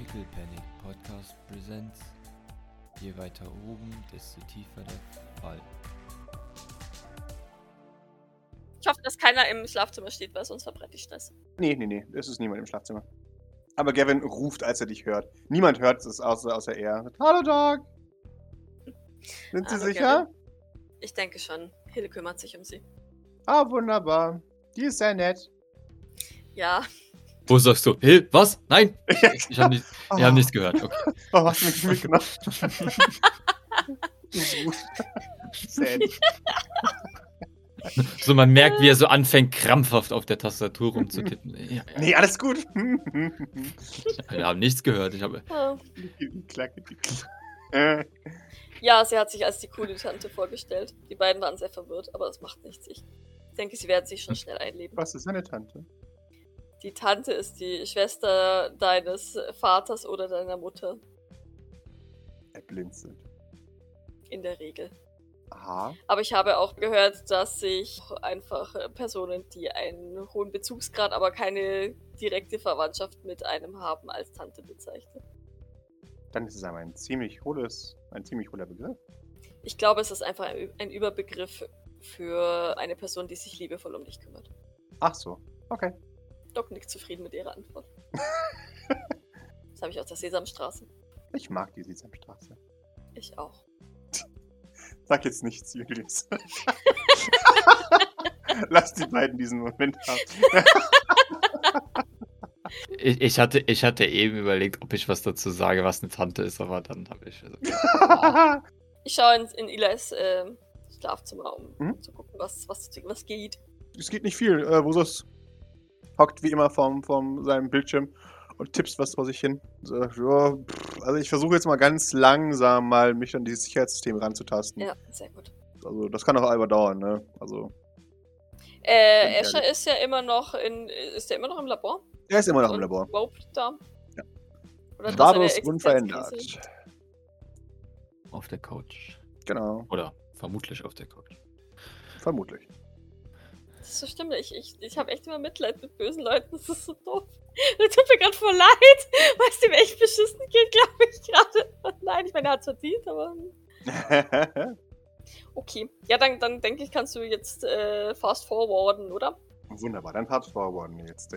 Pickle Panic Podcast Presents. Je weiter oben, desto tiefer der Fall. Ich hoffe, dass keiner im Schlafzimmer steht, weil sonst verbrennt ich Stress. Nee, nee, nee, es ist niemand im Schlafzimmer. Aber Gavin ruft, als er dich hört. Niemand hört es außer, außer er. Hallo, Doc! Sind Sie Hallo, sicher? Gavin. Ich denke schon. Hille kümmert sich um sie. Ah, wunderbar. Die ist sehr nett. Ja, Wo sagst du? Hill, was? Nein! Ich habe nicht, Oh, hab nichts gehört. Okay. Oh, hast du mich mitgenommen? So, man merkt, wie er so anfängt, krampfhaft auf der Tastatur rumzutippen. Ja, ja. Nee, alles gut. Wir haben nichts gehört. Ich habe. äh, ja, sie hat sich als die coole Tante vorgestellt. Die beiden waren sehr verwirrt, aber das macht nichts. Ich denke, sie werden sich schon schnell einleben. Was ist eine Tante? Die Tante ist die Schwester deines Vaters oder deiner Mutter. Er blinzelt. In der Regel. Aha. Aber ich habe auch gehört, dass sich einfach Personen, die einen hohen Bezugsgrad, aber keine direkte Verwandtschaft mit einem haben, als Tante bezeichnen. Dann ist es aber ein ziemlich hohles, ein ziemlich hohler Begriff. Ich glaube, es ist einfach ein Überbegriff für eine Person, die sich liebevoll um dich kümmert. Ach so. Okay. Doc nickt zufrieden mit ihrer Antwort. Das habe ich aus der Sesamstraße. Ich mag die Sesamstraße. Ich auch. Sag jetzt nichts, Julius. Lass die beiden diesen Moment haben. Ich, ich, hatte, ich hatte eben überlegt, ob ich was dazu sage, was eine Tante ist, aber dann habe ich. Also, Ich schaue in, in Elias ähm, Schlafzimmer, um Mhm. zu gucken, was, was, was geht. es geht nicht viel. Äh, Vosos hockt wie immer vorm, vorm seinem Bildschirm und tippst was vor sich hin. So, ja, pff, also ich versuche jetzt mal ganz langsam mal mich an dieses Sicherheitssystem ranzutasten. Ja, sehr gut. Also das kann auch aber dauern, ne? Also Äh, Escher ist ja immer noch in. Ist der immer noch im Labor? er ist immer noch im Und Labor. Rope da? Ja. Oder er Status unverändert. auf der Couch. Genau, Oder vermutlich auf der Couch. vermutlich. Das ist so stimmt. Ich, ich, ich habe echt immer Mitleid mit bösen Leuten. Das ist so doof. Das tut mir gerade voll leid, weil es dem echt beschissen geht, glaube ich gerade. Nein, ich meine, er hat verdient, aber. Okay. Ja, dann, dann denke ich, kannst du jetzt äh, fast forwarden, oder? Wunderbar, dann fast forwarden wir jetzt.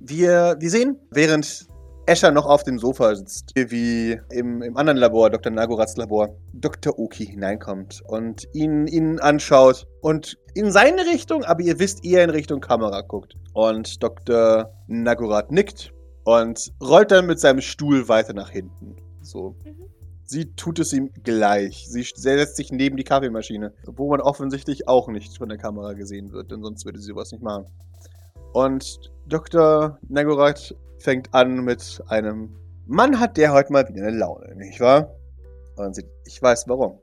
Wir, wir sehen, während Escher noch auf dem Sofa sitzt, wie im, im anderen Labor, Dr. Nagorats Labor, Dr. Oki hineinkommt und ihn, ihn anschaut und in seine Richtung, aber ihr wisst, eher in Richtung Kamera guckt. Und Dr. Nagorat nickt und rollt dann mit seinem Stuhl weiter nach hinten. So. Mhm. Sie tut es ihm gleich. Sie setzt sich neben die Kaffeemaschine, wo man offensichtlich auch nicht von der Kamera gesehen wird, denn sonst würde sie sowas nicht machen. Und Dr. Nagorat fängt an mit einem Mann hat der heute mal wieder eine Laune, nicht wahr? Und sie, ich weiß warum.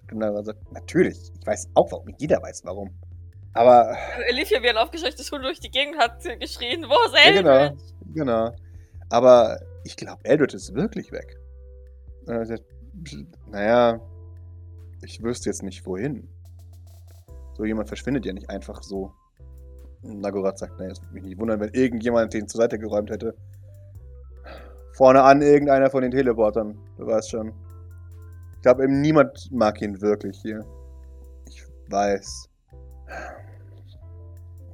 Dr. Nagorat sagt, natürlich, ich weiß auch warum, jeder weiß warum. Aber, Olivia wie ein aufgescheuchtes Hund durch die Gegend hat geschrien, wo ist ja, genau, genau. Aber ich glaube, Eldritch ist wirklich weg. Und er sagt, naja, ich wüsste jetzt nicht wohin. So jemand verschwindet ja nicht einfach so. Nagorat sagt, naja, es würde mich nicht wundern, wenn irgendjemand den zur Seite geräumt hätte. Vorne an irgendeiner von den Teleportern. Du weißt schon. Ich glaube, eben niemand mag ihn wirklich hier. Ich weiß.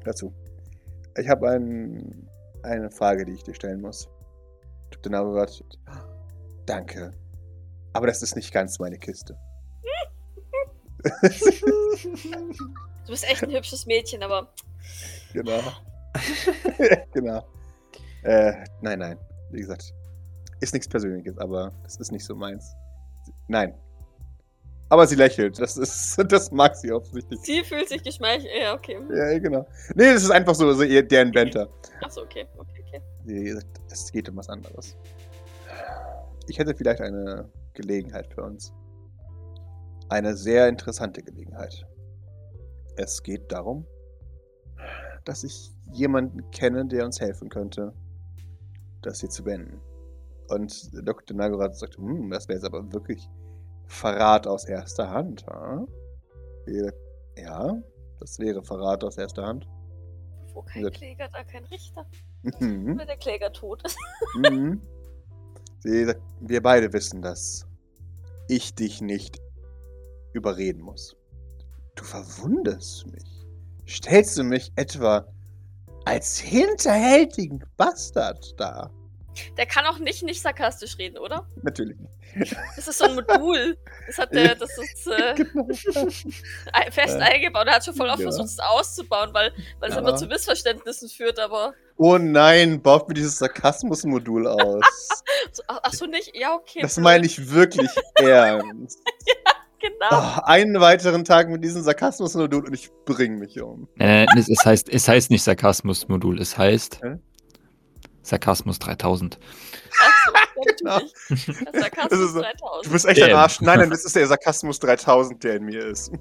Dazu. Ich habe ein, eine Frage, die ich dir stellen muss. Dr. Nagorat. Danke. Aber das ist nicht ganz meine Kiste. Du bist echt ein hübsches Mädchen, aber Genau. genau. Äh, nein, nein. Wie gesagt, ist nichts Persönliches, aber das ist nicht so meins. Nein. Aber sie lächelt. Das ist, das mag sie offensichtlich. sie fühlt sich geschmeichelt. Ja, okay. Ja, genau. Nee, das ist einfach so, so ihr, deren Banter. Achso, okay, okay, okay. Sie sagt, es geht um was anderes. Ich hätte vielleicht eine Gelegenheit für uns. Eine sehr interessante Gelegenheit. Es geht darum, dass ich jemanden kenne, der uns helfen könnte, das hier zu beenden. Und Dr. Nagorat sagt, hm, das wäre jetzt aber wirklich Verrat aus erster Hand. Ha? Ihr- Ja, das wäre Verrat aus erster Hand. Wo kein. Kläger, da kein Richter. Mhm. Wenn der Kläger tot ist. Mhm. Sie, wir beide wissen, dass ich dich nicht überreden muss. Du verwunderst mich. Stellst du mich etwa als hinterhältigen Bastard dar? Der kann auch nicht nicht sarkastisch reden, oder? Natürlich nicht. Das ist so ein Modul. Das hat der, das ist äh, Genau. fest Äh, eingebaut. Er hat schon voll oft ja. versucht, es auszubauen, weil, weil es Ja. immer zu Missverständnissen führt, aber. Oh nein, baut mir dieses Sarkasmus-Modul aus. So, ach, ach so, nicht? Ja, okay. Das meine ich wirklich ernst. Genau. Oh, einen weiteren Tag mit diesem Sarkasmus-Modul und ich bring mich um. Äh, es, es, heißt, es heißt nicht Sarkasmus-Modul, es heißt Hä? Sarkasmus 3000. Ach so, ja, Genau. Sarkasmus ist so- 3000. Du bist echt ein Damn. Arsch. Nein, nein, das ist der Sarkasmus 3000, der in mir ist.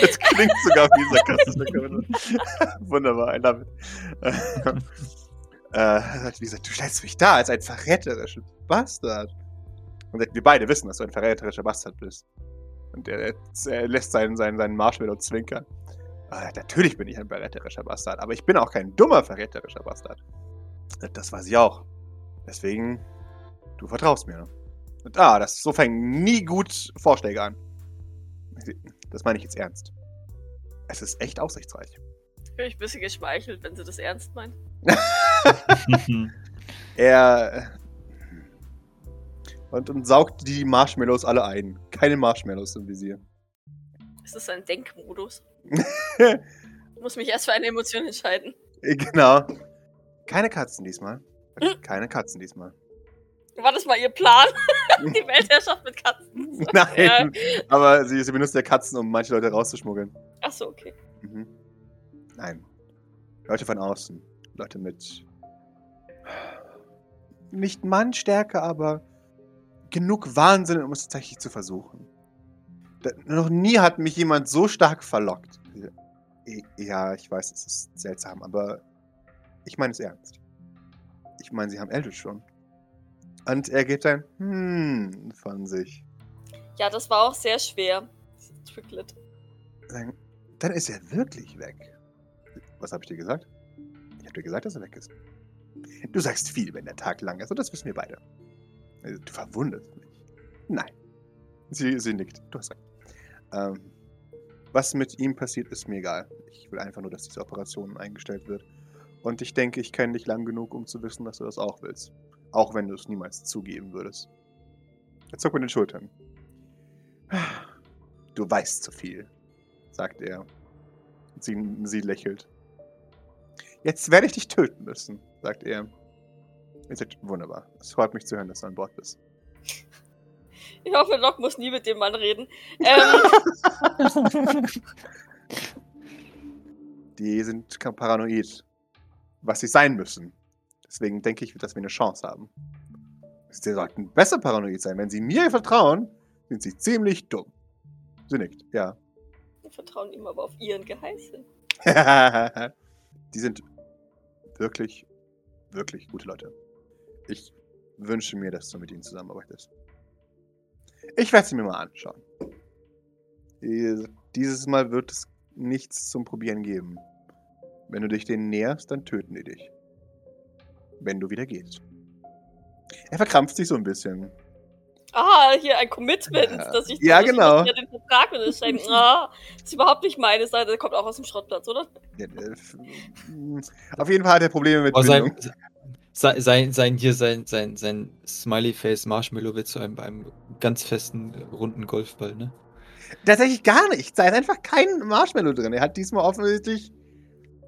Das klingt sogar wie Sarkasmus. Wunderbar, I love it. Äh, wie gesagt, du stellst mich da als ein verräterischer Bastard. Und wir beide wissen, dass du ein verräterischer Bastard bist. Und er, er lässt seinen, seinen, seinen Marshmallow zwinkern. Äh, natürlich bin ich ein verräterischer Bastard, aber ich bin auch kein dummer verräterischer Bastard. Das weiß ich auch. Deswegen, du vertraust mir. Und ah, das so fängen nie gut Vorschläge an. Das meine ich jetzt ernst. Es ist echt aussichtsreich. Bin ich ein bisschen geschmeichelt, wenn sie das ernst meinen. Er äh, und, und saugt die Marshmallows alle ein. Keine Marshmallows im Visier. Ist das ein Denkmodus? Ich muss mich erst für eine Emotion entscheiden. genau. Keine Katzen diesmal. Hm? Keine Katzen diesmal. War das mal ihr Plan? Die Weltherrschaft mit Katzen? Nein, aber sie, sie benutzt ja Katzen, um manche Leute rauszuschmuggeln. Achso, okay. Mhm. Nein. Leute von außen. Leute mit. Nicht Mannstärke, aber genug Wahnsinn, um es tatsächlich zu versuchen. Da, noch nie hat mich jemand so stark verlockt. Ja, ich weiß, es ist seltsam, aber ich meine es ernst. Ich meine, sie haben Eldritch schon. Und er gibt ein Hm von sich. Ja, das war auch sehr schwer. Tricklet. Sagen, Dann ist er wirklich weg. Was habe ich dir gesagt? Ich habe dir gesagt, dass er weg ist. Du sagst viel, wenn der Tag lang ist, und das wissen wir beide. Also, Du verwunderst mich. Nein. Sie, sie nickt. Du hast recht. Ähm, was mit ihm passiert, ist mir egal. Ich will einfach nur, dass diese Operation eingestellt wird. Und ich denke, ich kenne dich lang genug, um zu wissen, dass du das auch willst. Auch wenn du es niemals zugeben würdest. Er zuckt mit den Schultern. Du weißt zu viel, sagt er. Sie, sie lächelt. Jetzt werde ich dich töten müssen, sagt er. Ihr seid wunderbar. Es freut mich zu hören, dass du an Bord bist. Ich hoffe, Locke muss nie mit dem Mann reden. Ähm, Die sind paranoid. Was sie sein müssen. Deswegen denke ich, dass wir eine Chance haben. Sie sollten besser paranoid sein. Wenn sie mir vertrauen, sind sie ziemlich dumm. Sie nickt, ja. wir vertrauen ihm aber auf ihren Geheißen. die sind wirklich, wirklich gute Leute. Ich wünsche mir, dass du mit ihnen zusammenarbeitest. Ich werde sie mir mal anschauen. Dies- Dieses Mal wird es nichts zum Probieren geben. Wenn du dich denen näherst, dann töten die dich. Wenn du wieder gehst. Er verkrampft sich so ein bisschen. Ah, hier ein Commitment, Ja. dass ich Ja, dass genau. Ich den Vertrag unterschreiben. Ah, das ist überhaupt nicht meine Seite. Der kommt auch aus dem Schrottplatz, oder? Ja, Auf jeden Fall hat er Probleme mit Oh, sein. Sein, sein, sein, hier sein, sein, sein Smiley-Face Marshmallow wird zu einem, einem ganz festen, runden Golfball, ne? Tatsächlich gar nichts. Da ist einfach kein Marshmallow drin. Er hat diesmal offensichtlich.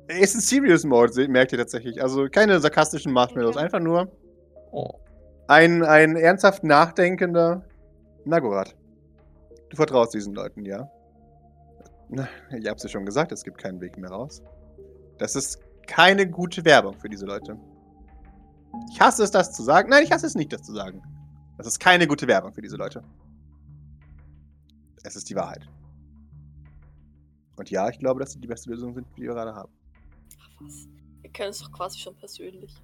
Er ist in Serious Mode, merkt ihr tatsächlich. Also keine sarkastischen Marshmallows. Okay. Einfach nur Oh. ein, ein ernsthaft nachdenkender Nagorath. Du vertraust diesen Leuten, ja? Na, Ich hab's dir schon gesagt, es gibt keinen Weg mehr raus. Das ist keine gute Werbung für diese Leute. Ich hasse es, das zu sagen. Nein, ich hasse es nicht, das zu sagen. Das ist keine gute Werbung für diese Leute. Es ist die Wahrheit. Und ja, ich glaube, dass sie die beste Lösung sind, die wir gerade haben. Ach was. Wir kennen uns doch quasi schon persönlich.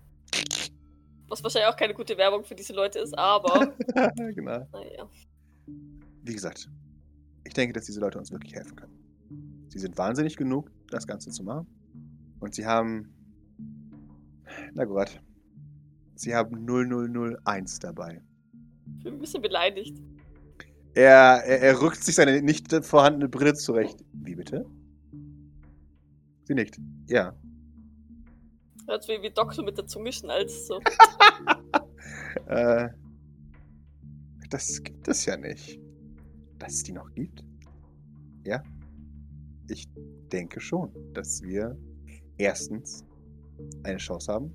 Was wahrscheinlich auch keine gute Werbung für diese Leute ist, aber genau. naja. Wie gesagt, ich denke, dass diese Leute uns wirklich helfen können. Sie sind wahnsinnig genug, das Ganze zu machen. Und sie haben. Na gut. Sie haben 0001 dabei. Ich bin ein bisschen beleidigt. Er, er, er rückt sich seine nicht vorhandene Brille zurecht. Wie bitte? Sie nickt. Ja. Hört wie, wie Doktor mit der Zunge schnalzt. So. Äh, das gibt es ja nicht. Dass es die noch gibt? Ja. Ich denke schon, dass wir erstens eine Chance haben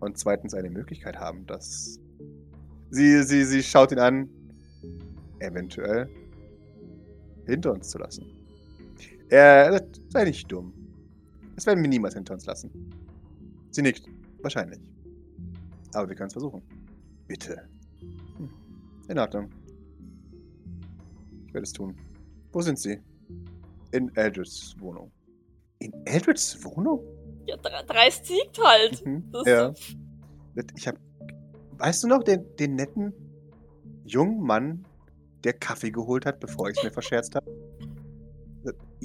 und zweitens eine Möglichkeit haben, dass sie, sie, sie schaut ihn an, eventuell hinter uns zu lassen. Er sei nicht dumm. Das werden wir niemals hinter uns lassen. Sie nickt. Wahrscheinlich. Aber wir können es versuchen. Bitte. Hm. In Ordnung. Ich werde es tun. Wo sind Sie? In Eldreds Wohnung. In Eldreds Wohnung? Ja, Dre- Dreist siegt halt. Mhm. Ja. Ich hab. Weißt du noch den, den netten jungen Mann, der Kaffee geholt hat, bevor ich es mir verscherzt habe?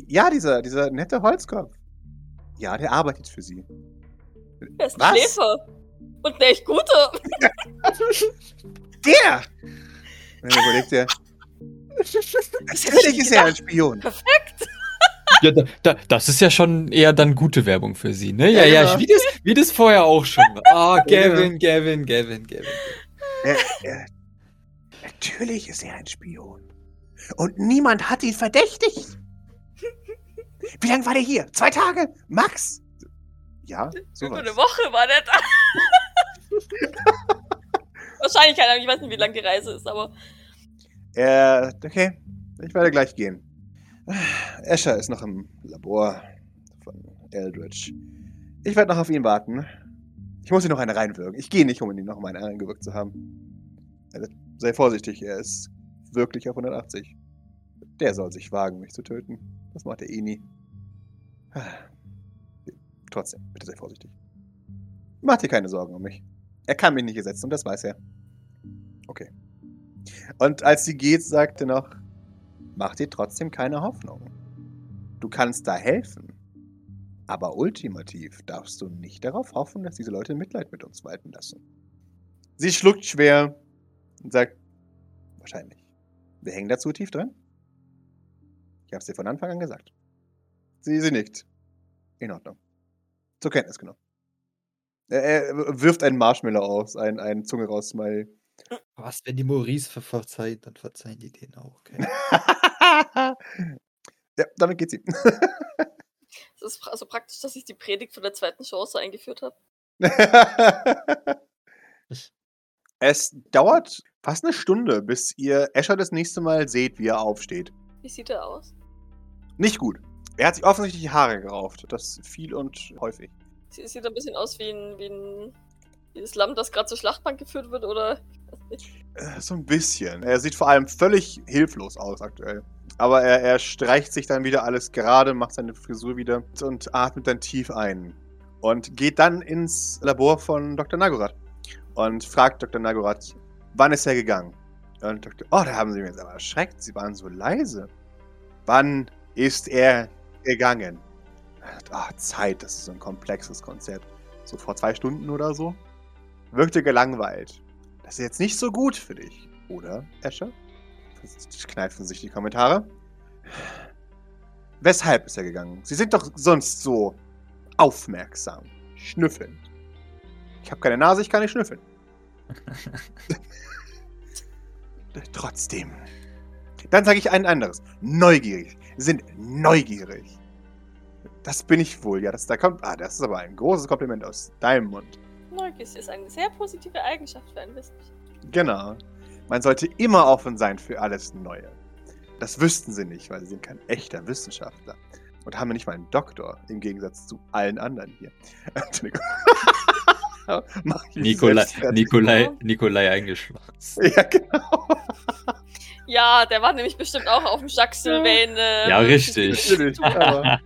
Ja, dieser, dieser nette Holzkopf. Ja, der arbeitet für Sie. Er ist ein? Schläfer. Und ein echt guter. Der! Und dann überlegt er. Natürlich ist er ein Spion. Ja, da, da, das ist ja schon eher dann gute Werbung für sie, ne? Ja, Ja, ja, genau. wie, das, wie das vorher auch schon war. Ah, Ja, Gavin, Gavin, Gavin, Gavin. Er, er, natürlich ist er ein Spion. Und niemand hat ihn verdächtigt. Wie lange war der hier? Zwei Tage? Max? Ja, Über sowas. eine Woche war der da. Wahrscheinlich, keine Ahnung, ich weiß nicht, wie lang die Reise ist, aber Äh, okay. Ich werde gleich gehen. Escher ist noch im Labor von Eldridge. Ich werde noch auf ihn warten. Ich muss ihn noch eine reinwirken. Ich gehe nicht, um ihn noch mal eine reingewirkt zu haben. Sei vorsichtig, er ist wirklich auf 180. Der soll sich wagen, mich zu töten. Das macht er eh nie. Trotzdem, bitte sei vorsichtig. Mach dir keine Sorgen um mich. Er kann mich nicht ersetzen und das weiß er. Okay. Und als sie geht, sagt er noch, mach dir trotzdem keine Hoffnung. Du kannst da helfen. Aber ultimativ darfst du nicht darauf hoffen, dass diese Leute Mitleid mit uns walten lassen. Sie schluckt schwer und sagt, wahrscheinlich. Wir hängen dazu tief drin. Ich hab's dir von Anfang an gesagt. Sie, sie nickt. In Ordnung. Zur Kenntnis genommen. Er, wirft einen Marshmallow aus, ein, ein Zunge raus Smiley. Was, wenn die Maurice ver verzeihen, dann verzeihen die den auch. Okay. damit geht sie. es ist also praktisch, dass ich die Predigt von der zweiten Chance eingeführt habe. es dauert fast eine Stunde, bis ihr Escher das nächste Mal seht, wie er aufsteht. Wie sieht er aus? Nicht gut. Er hat sich offensichtlich die Haare gerauft. Das viel und häufig. Sie- Sieht ein bisschen aus wie ein, wie ein wie das Lamm, das gerade zur Schlachtbank geführt wird, oder? Äh, So ein bisschen. Er sieht vor allem völlig hilflos aus aktuell. Aber er, er streicht sich dann wieder alles gerade, macht seine Frisur wieder und atmet dann tief ein. Und geht dann ins Labor von Dr. Nagorath. Und fragt Dr. Nagorath, wann ist er gegangen? Und Dr. Oh, da haben sie mich jetzt aber erschreckt. Sie waren so leise. Wann ist er gegangen? Ah, Zeit, das ist so ein komplexes Konzept. So vor zwei Stunden oder so. Wirkte gelangweilt. Das ist jetzt nicht so gut für dich, oder, Escher? Kneifen sich die Kommentare. Weshalb ist er gegangen? Sie sind doch sonst so aufmerksam. Schnüffeln. Ich habe keine Nase, ich kann nicht schnüffeln. Trotzdem. Dann sage ich ein anderes. Neugierig. Sie sind neugierig. Das bin ich wohl, ja. Das, da kommt, ah, das ist aber ein großes Kompliment aus deinem Mund. Neugier ist eine sehr positive Eigenschaft für einen Wissenschaftler. Genau. Man sollte immer offen sein für alles Neue. Das wüssten sie nicht, weil sie sind kein echter Wissenschaftler. Und haben nicht mal einen Doktor, im Gegensatz zu allen anderen hier. Entschuldigung. Nikolai. Nikolai, Nikolai eingeschlossen. Ja, genau. Ja, der war nämlich bestimmt auch auf dem Jacques Sylvain. Äh, Ja, richtig. Natürlich. Aber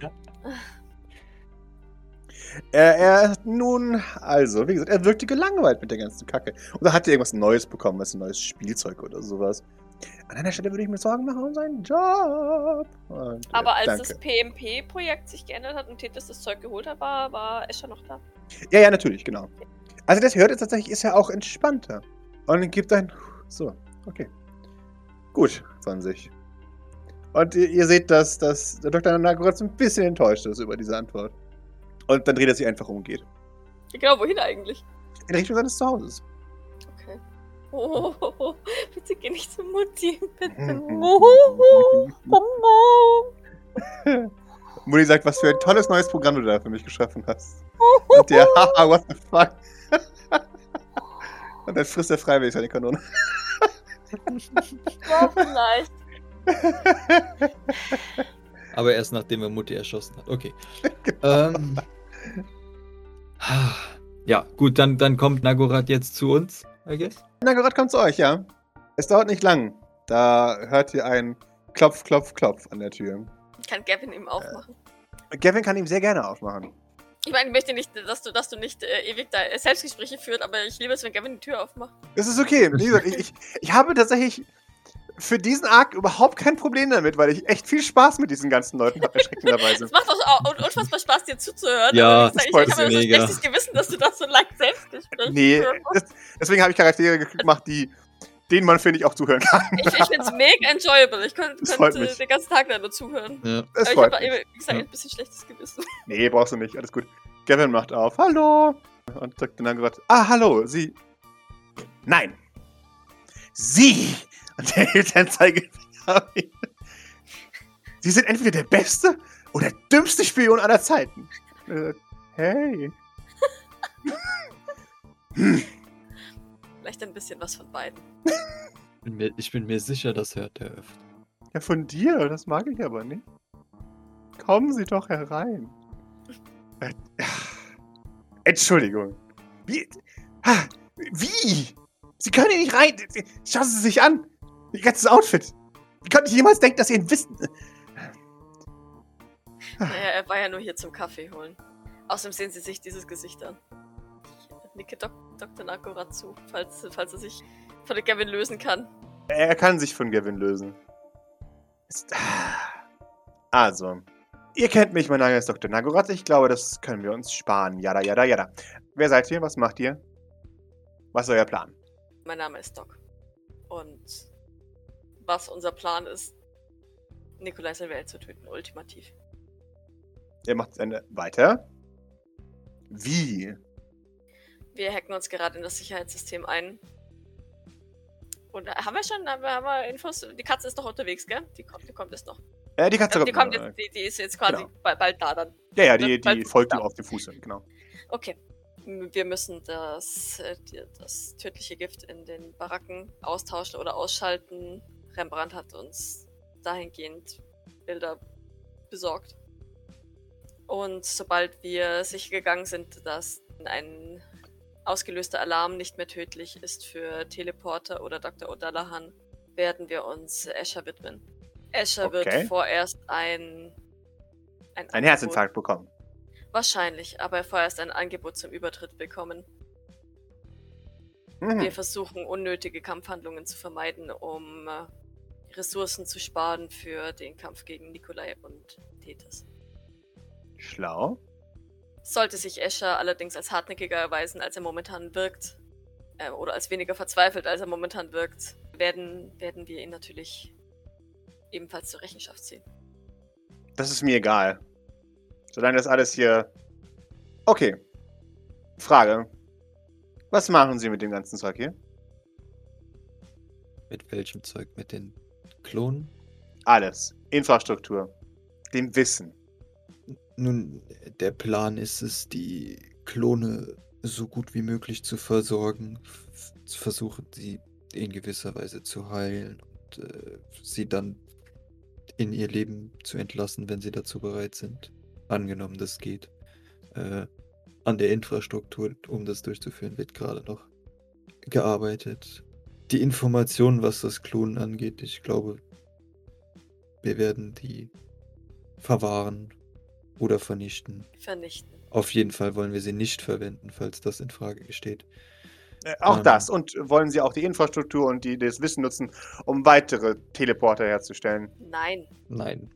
er, er, nun, also, wie gesagt, er wirkte gelangweilt mit der ganzen Kacke. Oder hat er irgendwas Neues bekommen, was ein neues Spielzeug oder sowas. An einer Stelle würde ich mir Sorgen machen um seinen Job. Und, äh, Aber als danke. das PMP-Projekt sich geändert hat und Tetris das Zeug geholt hat, war, war Escher noch da. Ja, ja, natürlich, genau. Also das hört jetzt tatsächlich, ist ja auch entspannter. Und gibt ein. So, okay. Gut, 20. Und ihr, ihr seht, dass, dass der Dr. Nagoratz ein bisschen enttäuscht ist über diese Antwort. Und dann dreht er sich einfach um und geht. Genau, wohin eigentlich? In Richtung seines Zuhauses. Okay. Oh, bitte geh nicht zu Mutti. Bitte. Mutti sagt, was für ein tolles neues Programm du da für mich geschaffen hast. Und der, haha, what the fuck. Und dann frisst er freiwillig seine Kanone. Ja, vielleicht. Aber erst nachdem er Mutti erschossen hat. Okay. ähm, ja, gut, dann, dann kommt Nagorat jetzt zu uns, I guess. Nagorat kommt zu euch, ja. Es dauert nicht lang. Da hört ihr ein Klopf, Klopf, Klopf an der Tür. Kann Gavin ihm aufmachen? Gavin kann ihm sehr gerne aufmachen. Ich meine, ich möchte nicht, dass du, dass du nicht äh, ewig da Selbstgespräche führt, aber ich liebe es, wenn Gavin die Tür aufmacht. Es ist okay. Wie gesagt, ich, ich, ich habe tatsächlich für diesen Arc überhaupt kein Problem damit, weil ich echt viel Spaß mit diesen ganzen Leuten habe, erschreckenderweise. Es macht auch un- unfassbar Spaß, dir zuzuhören. Ja, das ich, habe mich so schlechtes Gewissen, dass du das so lange Selbstgespräche Nee, führen musst. das, deswegen habe ich Charaktere gemacht, die, denen man, finde ich, auch zuhören kann. Ich, ich finde es mega enjoyable. Ich könnte könnte mich. den ganzen Tag da nur zuhören. Ja. Das aber ich habe, mich. wie gesagt, Ja. ein bisschen schlechtes Gewissen. Nee, brauchst du nicht, alles gut. Gavin macht auf. Hallo. Und sagt dann gerade, ah, hallo, Sie. Nein. Sie. Und er hält seinen Zeigefinger auf ihn. Sie sind entweder der beste oder der dümmste Spion aller Zeiten. Hey. hm. Vielleicht ein bisschen was von beiden. Bin mir, ich bin mir sicher, das hört er öfter. Ja, von dir, das mag ich aber nicht. Kommen Sie doch herein. Äh, Entschuldigung. Wie? Ah, Wie? Sie können hier nicht rein. Schauen Sie sich an. Ihr ganzes Outfit. Wie konnte ich jemals denken, dass Sie ihn wissen? Naja, er war ja nur hier zum Kaffee holen. Außerdem sehen Sie sich dieses Gesicht an. Ich nicke Dok Dr. Nakorat zu, falls, falls er sich von Gavin lösen kann. Er kann sich von Gavin lösen. Also, ihr kennt mich, mein Name ist Dr. Nagorath. Ich glaube, das können wir uns sparen. Jada, jada, jada. Wer seid ihr? Was macht ihr? Was ist euer Plan? Mein Name ist Doc. Und was unser Plan ist, Nikolai seine Welt zu töten, ultimativ. Ihr macht Ende weiter. Wie? Wir hacken uns gerade in das Sicherheitssystem ein. Und äh, haben wir schon, haben wir, haben wir Infos? Die Katze ist doch unterwegs, gell? Die kommt, die kommt jetzt noch. Äh, die Katze Äh, die, kommt äh, jetzt, die, die ist jetzt quasi genau. ba- bald da dann. Ja, ja, die, bald die folgt ihm auf den Fuß, genau. Okay. Wir müssen das, das tödliche Gift in den Baracken austauschen oder ausschalten. Rembrandt hat uns dahingehend Bilder besorgt. Und sobald wir sicher gegangen sind, dass ein ausgelöster Alarm nicht mehr tödlich ist für Teleporter oder Dr. O'Dallahan, werden wir uns Escher widmen. Escher wird Okay. vorerst ein, Ein Angebot- Herzinfarkt bekommen. Wahrscheinlich, aber vorerst ein Angebot zum Übertritt bekommen. Mhm. Wir versuchen, unnötige Kampfhandlungen zu vermeiden, um äh, Ressourcen zu sparen für den Kampf gegen Nikolai und Tethys. Schlau. Sollte sich Escher allerdings als hartnäckiger erweisen, als er momentan wirkt, äh, oder als weniger verzweifelt, als er momentan wirkt, werden, werden wir ihn natürlich ebenfalls zur Rechenschaft ziehen. Das ist mir egal. Solange das alles hier. Okay. Frage. Was machen Sie mit dem ganzen Zeug hier? Mit welchem Zeug? Mit den Klonen? Alles. Infrastruktur. Dem Wissen. Nun, der Plan ist es, die Klone so gut wie möglich zu versorgen, zu versuchen, sie in gewisser Weise zu heilen und äh, sie dann in ihr Leben zu entlassen, wenn sie dazu bereit sind. Angenommen, das geht. Äh, an der Infrastruktur, um das durchzuführen, wird gerade noch gearbeitet. Die Informationen, was das Klonen angeht, ich glaube, wir werden die verwahren oder vernichten. Vernichten. Auf jeden Fall wollen wir sie nicht verwenden, falls das in Frage steht. Äh, auch Ähm. das. Und wollen Sie auch die Infrastruktur und die, das Wissen nutzen, um weitere Teleporter herzustellen? Nein. Nein.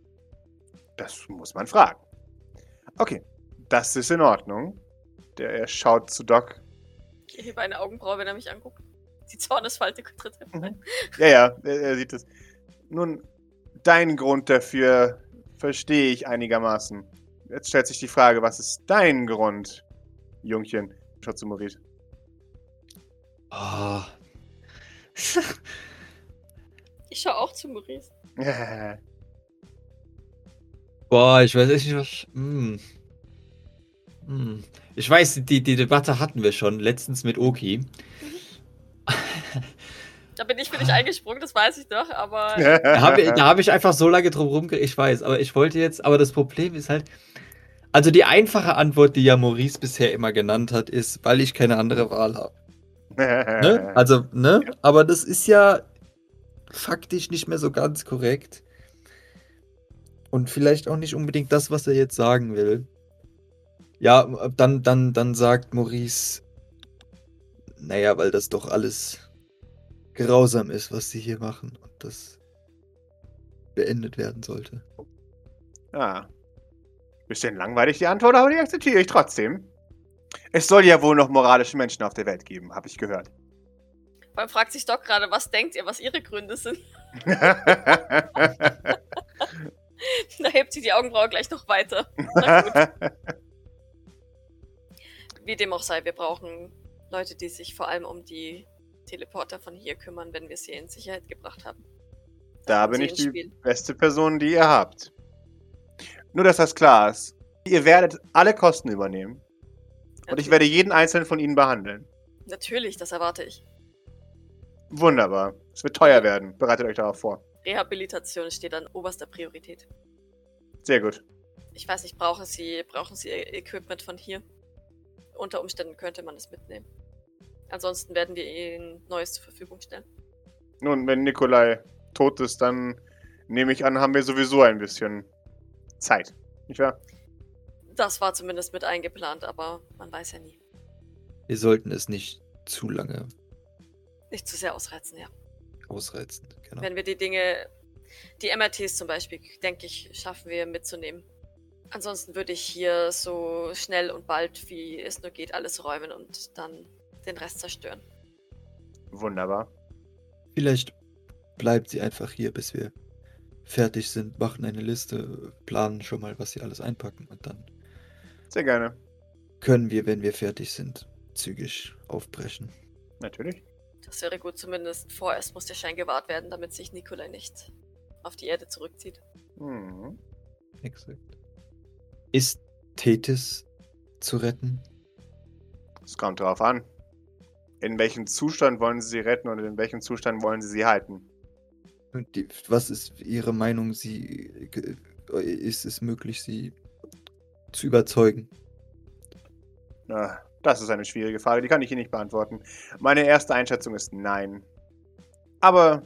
Das muss man fragen. Okay. Das ist in Ordnung. Der er schaut zu Doc. Ich hebe eine Augenbraue, wenn er mich anguckt. Die Zornesfalte tritt Mhm. Ja, ja, er, er sieht es. Nun, dein Grund dafür verstehe ich einigermaßen. Jetzt stellt sich die Frage, was ist dein Grund, Jungchen? Schaut zu Maurice. Oh. Ich schaue auch zu Maurice. Boah, ich weiß echt nicht, was. Hm. Hm. Ich weiß, die, die Debatte hatten wir schon letztens mit Oki. Da bin ich für dich eingesprungen, das weiß ich doch, aber Da habe da hab ich einfach so lange drum rumgeredet. Ich weiß, aber ich wollte jetzt. Aber das Problem ist halt. Also die einfache Antwort, die ja Maurice bisher immer genannt hat, ist, weil ich keine andere Wahl habe. Ne? Also, ne? Aber das ist ja faktisch nicht mehr so ganz korrekt. Und vielleicht auch nicht unbedingt das, was er jetzt sagen will. Ja, dann, dann, dann sagt Maurice, naja, weil das doch alles grausam ist, was sie hier machen und das beendet werden sollte. Ah. Bisschen langweilig die Antwort, aber die akzeptiere ich trotzdem. Es soll ja wohl noch moralische Menschen auf der Welt geben, habe ich gehört. vor allem fragt sich Doc gerade, was denkt ihr, was ihre Gründe sind? Da hebt sie die Augenbraue gleich noch weiter. Na gut. Wie dem auch sei, wir brauchen Leute, die sich vor allem um die Teleporter von hier kümmern, wenn wir sie in Sicherheit gebracht haben. da bin ich die Spiel. beste Person, die ihr habt. Nur, dass das klar ist. Ihr werdet alle Kosten übernehmen. Und ich werde jeden einzelnen von ihnen behandeln. Natürlich, das erwarte ich. Wunderbar. Es wird teuer werden. Bereitet euch darauf vor. Rehabilitation steht an oberster Priorität. Sehr gut. Ich weiß nicht, brauchen Sie, brauchen Sie Equipment von hier? Unter Umständen könnte man es mitnehmen. Ansonsten werden wir Ihnen Neues zur Verfügung stellen. Nun, wenn Nikolai tot ist, dann nehme ich an, haben wir sowieso ein bisschen Zeit. Nicht wahr? Das war zumindest mit eingeplant, aber man weiß ja nie. Wir sollten es nicht zu lange Nicht zu sehr ausreizen, ja. ausreizen. Genau. Wenn wir die Dinge, die MRTs zum Beispiel, denke ich, schaffen wir mitzunehmen. Ansonsten würde ich hier so schnell und bald wie es nur geht alles räumen und dann den Rest zerstören. Wunderbar. Vielleicht bleibt sie einfach hier, bis wir fertig sind, machen eine Liste, planen schon mal, was sie alles einpacken und dann Sehr gerne. können wir, wenn wir fertig sind, zügig aufbrechen. Natürlich. Das wäre gut, zumindest vorerst muss der Schein gewahrt werden, damit sich Nikolai nicht auf die Erde zurückzieht. Mhm. Exakt. Ist Tethys zu retten? Es kommt darauf an. In welchem Zustand wollen Sie sie retten und in welchem Zustand wollen Sie sie halten? Die, was ist Ihre Meinung? Sie, ge- ist es möglich, sie zu überzeugen? Na, das ist eine schwierige Frage, die kann ich Ihnen nicht beantworten. Meine erste Einschätzung ist nein. Aber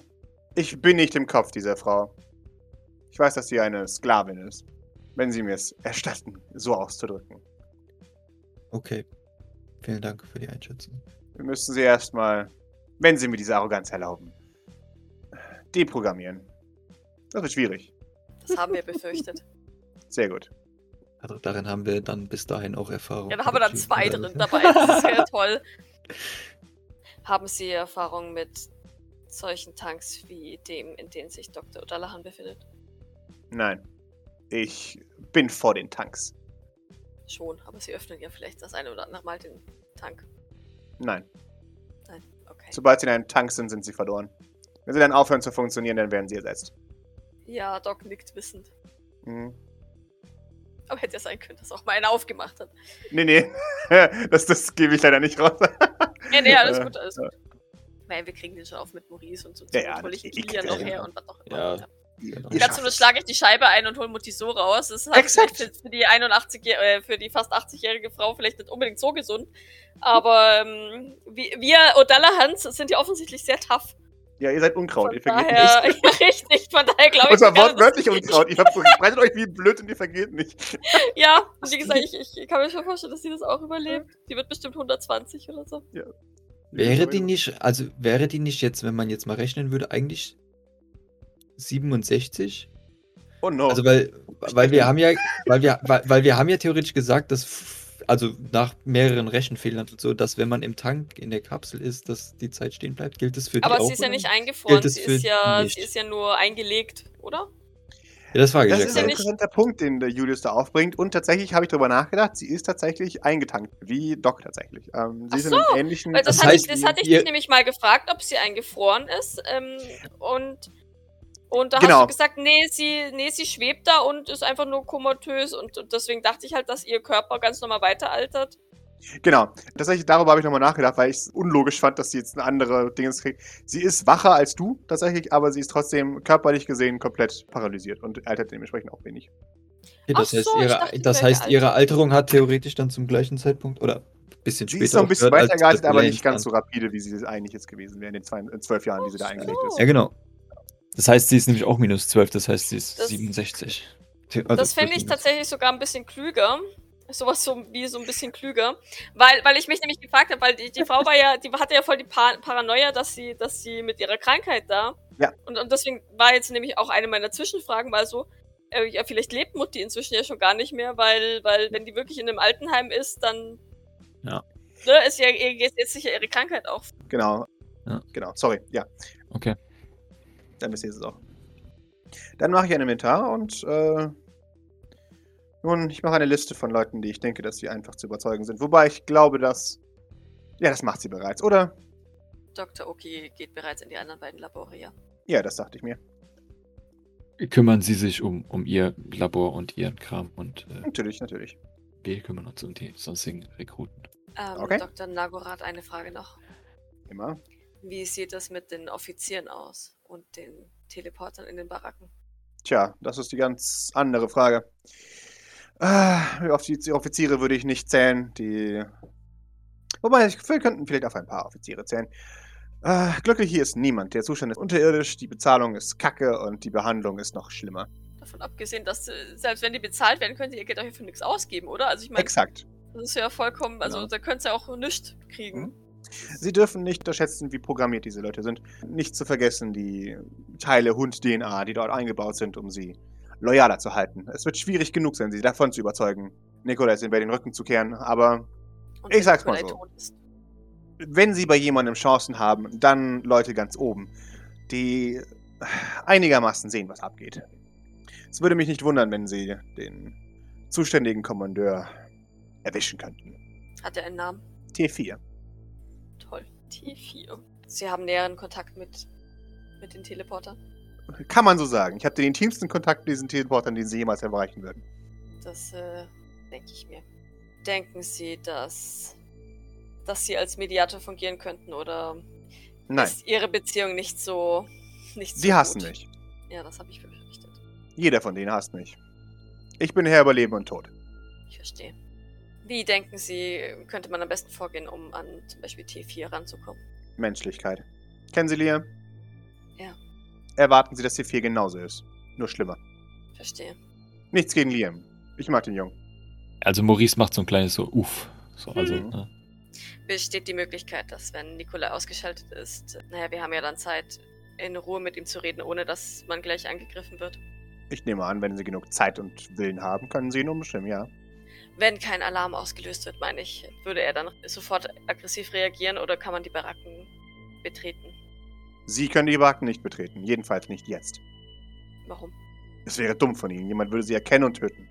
ich bin nicht im Kopf dieser Frau. Ich weiß, dass sie eine Sklavin ist. Wenn Sie mir es erstatten, so auszudrücken. Okay. Vielen Dank für die Einschätzung. Wir müssen sie erstmal, wenn Sie mir diese Arroganz erlauben, deprogrammieren. Das wird schwierig. Das haben wir befürchtet. Sehr gut. Also darin haben wir dann bis dahin auch Erfahrung. Ja, da haben wir dann zwei drin dabei. Das ist sehr toll. Haben Sie Erfahrung mit solchen Tanks wie dem, in dem sich Dr. O'Dallahan befindet? Nein. Ich bin vor den Tanks. Schon, aber Sie öffnen ja vielleicht das eine oder andere Mal den Tank. Nein. Nein, okay. Sobald sie in einem Tank sind, sind sie verloren. Wenn sie dann aufhören zu funktionieren, dann werden sie ersetzt. Ja, Doc nickt wissend. Mhm. Aber hätte ja sein können, dass auch mal einer aufgemacht hat. Nee, nee. das, das gebe ich leider nicht raus. Nee, nee, alles Äh, gut, alles gut. Nein, wir kriegen den schon auf mit Maurice und so. Ja, ja, hole ich Kilian noch ja. her und was auch immer. Ja. Ja. Ganz zum Schluss schlage ich die Scheibe ein und hole Mutti so raus. Das ist halt für, für die 81 äh, für die fast 80-jährige Frau vielleicht nicht unbedingt so gesund. Aber ähm, wir, wir O'Dallahans sind ja offensichtlich sehr tough. Ja, ihr seid Unkraut, Von ihr vergeht daher, nicht. ja, richtig, von daher glaube ich. Und zwar wortwörtlich Unkraut. Ihr verbreitet euch wie blöd und ihr vergeht nicht. Ja, und wie gesagt, ich, ich kann mir schon vorstellen, dass sie das auch überlebt. Die wird bestimmt 120 oder so. Wäre die nicht, also wäre die nicht jetzt, wenn man jetzt mal rechnen würde, eigentlich 67? Oh no. Also weil, weil wir haben ja, weil wir, weil, weil wir haben ja theoretisch gesagt, dass also nach mehreren Rechenfehlern und so, dass wenn man im Tank in der Kapsel ist, dass die Zeit stehen bleibt? Gilt das für die Aber auch? sie ist ja nicht eingefroren, es sie ist, ja, nicht? sie ist ja nur eingelegt, oder? Ja, das ich Das ist ja ein interessanter Punkt, den der Julius da aufbringt. Und tatsächlich habe ich darüber nachgedacht, sie ist tatsächlich eingetankt, wie Doc tatsächlich. Ähm, sie Ach ist in einem ähnlichen. Weil das, Das hatte heißt, ich, das hatte ich nämlich mal gefragt, ob sie eingefroren ist. Ähm, und, und da Genau. hast du gesagt, nee sie, nee, sie schwebt da und ist einfach nur komatös. Und, und deswegen dachte ich halt, dass ihr Körper ganz normal weiteraltert. Genau. Tatsächlich, darüber habe ich nochmal nachgedacht, weil ich es unlogisch fand, dass sie jetzt eine andere Dingens kriegt. Sie ist wacher als du, tatsächlich, aber sie ist trotzdem körperlich gesehen komplett paralysiert und altert dementsprechend auch wenig. Okay, das Ach heißt, so, ich ihre, dachte, das heißt ihre. Alterung hat theoretisch dann zum gleichen Zeitpunkt oder ein bisschen Sie später ist noch ein bisschen weiter das aber nicht ganz so rapide, wie sie es eigentlich jetzt gewesen wäre in den zwei, in zwölf Jahren, die sie da eingelegt ist. Ja, genau. Das heißt, sie ist nämlich auch minus 12, das heißt, sie ist Das- 67. The- also das fände ich tatsächlich sogar ein bisschen klüger. Sowas so wie so ein bisschen klüger. Weil, weil ich mich nämlich gefragt habe, weil die, die Frau war ja, die hatte ja voll die pa Paranoia, dass sie, dass sie mit ihrer Krankheit da. Ja. Und, und deswegen war jetzt nämlich auch eine meiner Zwischenfragen mal so, äh, ja, vielleicht lebt Mutti inzwischen ja schon gar nicht mehr, weil, weil wenn die wirklich in einem Altenheim ist, dann Ja. ne, ist ja ihr geht jetzt sicher ihre Krankheit auch. Genau. Ja. Genau, sorry, ja. Okay. Dann wisst ihr es auch. Dann mache ich ein Inventar und äh, nun, ich mache eine Liste von Leuten, die ich denke, dass sie einfach zu überzeugen sind. Wobei ich glaube, dass. Ja, das macht sie bereits, oder? Dr. Oki geht bereits in die anderen beiden Labore, ja. Ja, das dachte ich mir. Kümmern Sie sich um, um Ihr Labor und Ihren Kram und äh, Natürlich, natürlich. wir kümmern uns um die sonstigen Rekruten. Ähm, Okay. Dr. Nagorath, eine Frage noch. Immer. Wie sieht es mit den Offizieren aus und den Teleportern in den Baracken? Tja, das ist die ganz andere Frage. Äh, auf die Offiziere würde ich nicht zählen. Die. Wobei, wir könnten vielleicht auf ein paar Offiziere zählen. Äh, glücklich hier ist niemand. Der Zustand ist unterirdisch, die Bezahlung ist kacke und die Behandlung ist noch schlimmer. Davon abgesehen, dass äh, selbst wenn die bezahlt werden, könnt ihr ihr Geld euch für nichts ausgeben, oder? Also ich meine, Exakt. das ist ja vollkommen, also Genau. da könnt ihr auch nichts kriegen. Mhm. Sie dürfen nicht unterschätzen, wie programmiert diese Leute sind. Nicht zu vergessen die Teile Hund-DNA, die dort eingebaut sind, um sie loyaler zu halten. Es wird schwierig genug sein, sie davon zu überzeugen, Nikolai in den Rücken zu kehren, aber Und Ich sag's mal so. wenn sie bei jemandem Chancen haben, dann Leute ganz oben, die einigermaßen sehen, was abgeht. Es würde mich nicht wundern, wenn sie den zuständigen Kommandeur erwischen könnten. Hat er einen Namen? T4. Toll. T4. Sie haben näheren Kontakt mit, mit den Teleportern. Kann man so sagen. Ich habe den intimsten Kontakt mit diesen Teleportern, den sie jemals erreichen würden. Das äh, denke ich mir. Denken Sie, dass, dass Sie als Mediator fungieren könnten oder Nein, ist Ihre Beziehung nicht so. Nicht so sie hassen gut? mich. Ja, das habe ich befürchtet. Jeder von denen hasst mich. Ich bin Herr über Leben und Tod. Ich verstehe. Wie denken Sie, könnte man am besten vorgehen, um an zum Beispiel T4 ranzukommen? Menschlichkeit. Kennen Sie Liam? Ja. Erwarten Sie, dass T4 genauso ist. Nur schlimmer. Verstehe. Nichts gegen Liam. Ich mag den Jungen. Also Maurice macht so ein kleines so Uff. So, also, Mhm. ne? Besteht die Möglichkeit, dass wenn Nikolai ausgeschaltet ist, naja, wir haben ja dann Zeit, in Ruhe mit ihm zu reden, ohne dass man gleich angegriffen wird? Ich nehme an, wenn Sie genug Zeit und Willen haben, können Sie ihn umstimmen, ja. Wenn kein Alarm ausgelöst wird, meine ich, würde er dann sofort aggressiv reagieren oder kann man die Baracken betreten? Sie können die Wagen nicht betreten. Jedenfalls nicht jetzt. Warum? Es wäre dumm von Ihnen. Jemand würde Sie erkennen und töten.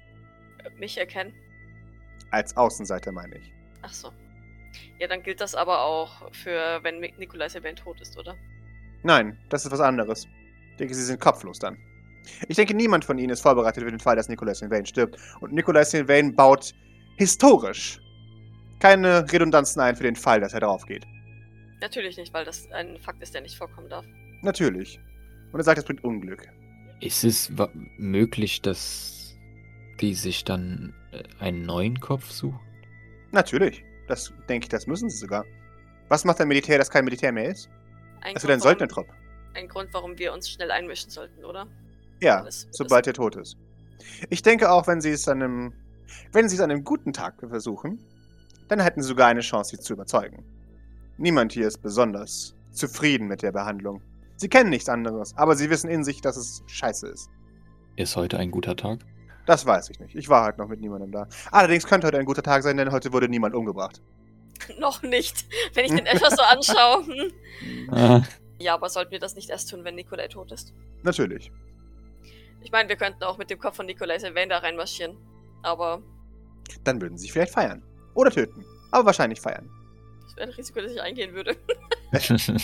Äh, Mich erkennen? Als Außenseiter meine ich. Ach so. Ja, dann gilt das aber auch für, wenn Nikolai Sylvain tot ist, oder? Nein, das ist was anderes. Ich denke, Sie sind kopflos dann. Ich denke, niemand von Ihnen ist vorbereitet für den Fall, dass Nikolai Sylvain stirbt. Und Nikolai Sylvain baut historisch keine Redundanzen ein für den Fall, dass er drauf geht. Natürlich nicht, weil das ein Fakt ist, der nicht vorkommen darf. Natürlich. Und er sagt, es bringt Unglück. Ist es möglich, dass die sich dann äh, einen neuen Kopf suchen? Natürlich. Das denke ich, das müssen sie sogar. Was macht ein Militär, das kein Militär mehr ist? Ein Es wird ein Söldnertrupp. Ein Grund, warum wir uns schnell einmischen sollten, oder? Ja, Alles- sobald er tot ist. Ich denke auch, wenn sie es an einem, wenn sie es an einem guten Tag versuchen, dann hätten sie sogar eine Chance, sie zu überzeugen. Niemand hier ist besonders zufrieden mit der Behandlung. Sie kennen nichts anderes, aber sie wissen in sich, dass es scheiße ist. Ist heute ein guter Tag? Das weiß ich nicht. Ich war halt noch mit niemandem da. Allerdings könnte heute ein guter Tag sein, denn heute wurde niemand umgebracht. Noch nicht. Wenn ich den etwas so anschaue. Ah, Ja, aber sollten wir das nicht erst tun, wenn Nikolai tot ist? Natürlich. Ich meine, wir könnten auch mit dem Kopf von Nikolai Sylvain da reinmarschieren. Aber Dann würden sie sich vielleicht feiern. Oder töten. Aber wahrscheinlich feiern. das wäre ein Risiko, das ich eingehen würde.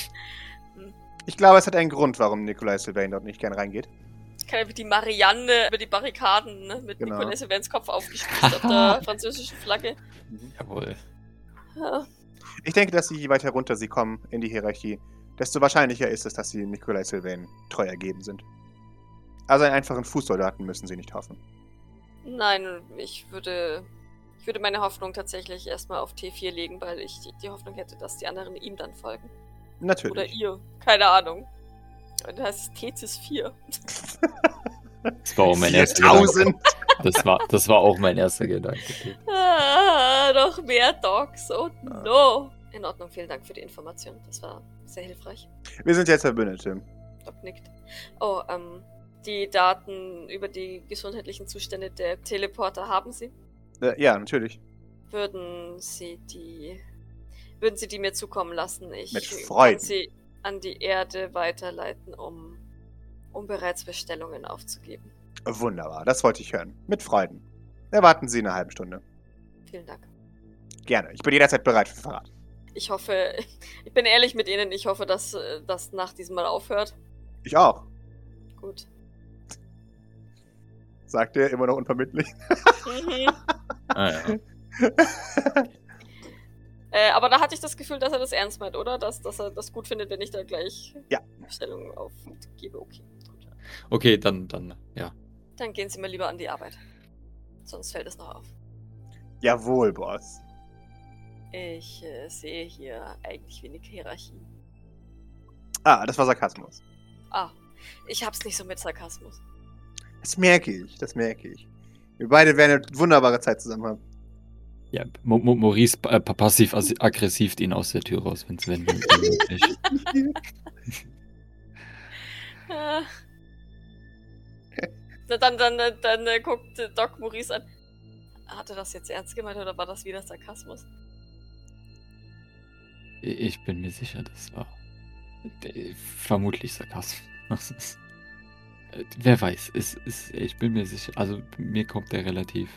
Ich glaube, es hat einen Grund, warum Nikolai Sylvain dort nicht gern reingeht. Ich kann einfach die Marianne über die Barrikaden ne, mit Genau. Nikolai Sylvains Kopf aufgespießt auf der französischen Flagge. Jawohl. Ja. Ich denke, dass sie, je weiter runter sie kommen in die Hierarchie, desto wahrscheinlicher ist es, dass sie Nikolai Sylvain treu ergeben sind. Also einen einfachen Fußsoldaten müssen sie nicht hoffen. Nein, ich würde. Ich würde meine Hoffnung tatsächlich erstmal auf T4 legen, weil ich die, die Hoffnung hätte, dass die anderen ihm dann folgen. Oder Natürlich. ihr. Keine Ahnung. Und das heißt Tethys 4. Das war auch mein erster Gedanke. 4000! Das war, das war auch mein erster Gedanke. Ah, noch mehr Dogs. Oh Ah. no. In Ordnung, vielen Dank für die Information. Das war sehr hilfreich. Wir sind jetzt Verbündete. Doc nickt. Oh, ähm, die Daten über die gesundheitlichen Zustände der Teleporter haben Sie? Äh, ja, natürlich. Würden Sie die. Würden Sie die mir zukommen lassen? Ich Mit Freuden. kann sie an die Erde weiterleiten, um, um bereits Bestellungen aufzugeben. Wunderbar, das wollte ich hören. Mit Freuden. Erwarten Sie eine halbe Stunde. Vielen Dank. Gerne. Ich bin jederzeit bereit für Verrat. Ich hoffe, ich bin ehrlich mit Ihnen, ich hoffe, dass das nach diesem Mal aufhört. Ich auch, Gut. Sagt er immer noch unvermittlich. Mhm. Ah, ja. Äh, aber da hatte ich das Gefühl, dass er das ernst meint, oder? Dass, dass er das gut findet, wenn ich da gleich Ja. Bestellungen aufgebe. Okay. Okay, dann, dann, ja. Dann gehen Sie mal lieber an die Arbeit. Sonst fällt es noch auf. Jawohl, Boss. Ich äh, sehe hier eigentlich wenig Hierarchie. Ah, das war Sarkasmus. Ah, ich hab's nicht so mit Sarkasmus. Das merke ich, das merke ich. Wir beide werden eine wunderbare Zeit zusammen haben. Ja, Mo Mo Maurice äh, passiv-aggressiv ihn aus der Tür raus, wenn es wenn, wenn möglich. Na, dann, dann, äh, dann äh, guckt Doc Maurice an. Hat er das jetzt ernst gemeint oder war das wieder Sarkasmus? Ich bin mir sicher, das war äh, vermutlich Sarkasmus. Äh, Wer weiß, es ist, ich bin mir sicher, also mir kommt er relativ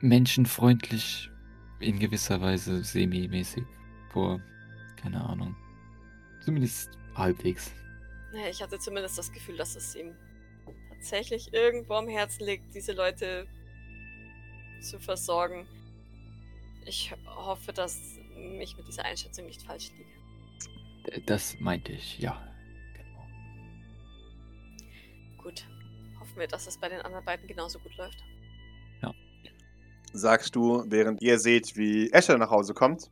menschenfreundlich in gewisser Weise semi-mäßig vor. Keine Ahnung. Zumindest halbwegs. Naja, ich hatte zumindest das Gefühl, dass es ihm tatsächlich irgendwo am Herzen liegt, diese Leute zu versorgen. Ich hoffe, dass ich mit dieser Einschätzung nicht falsch liege. D- Das meinte ich, ja. Gut. Hoffen wir, dass es bei den anderen beiden genauso gut läuft. Sagst du, während ihr seht, wie Escher nach Hause kommt,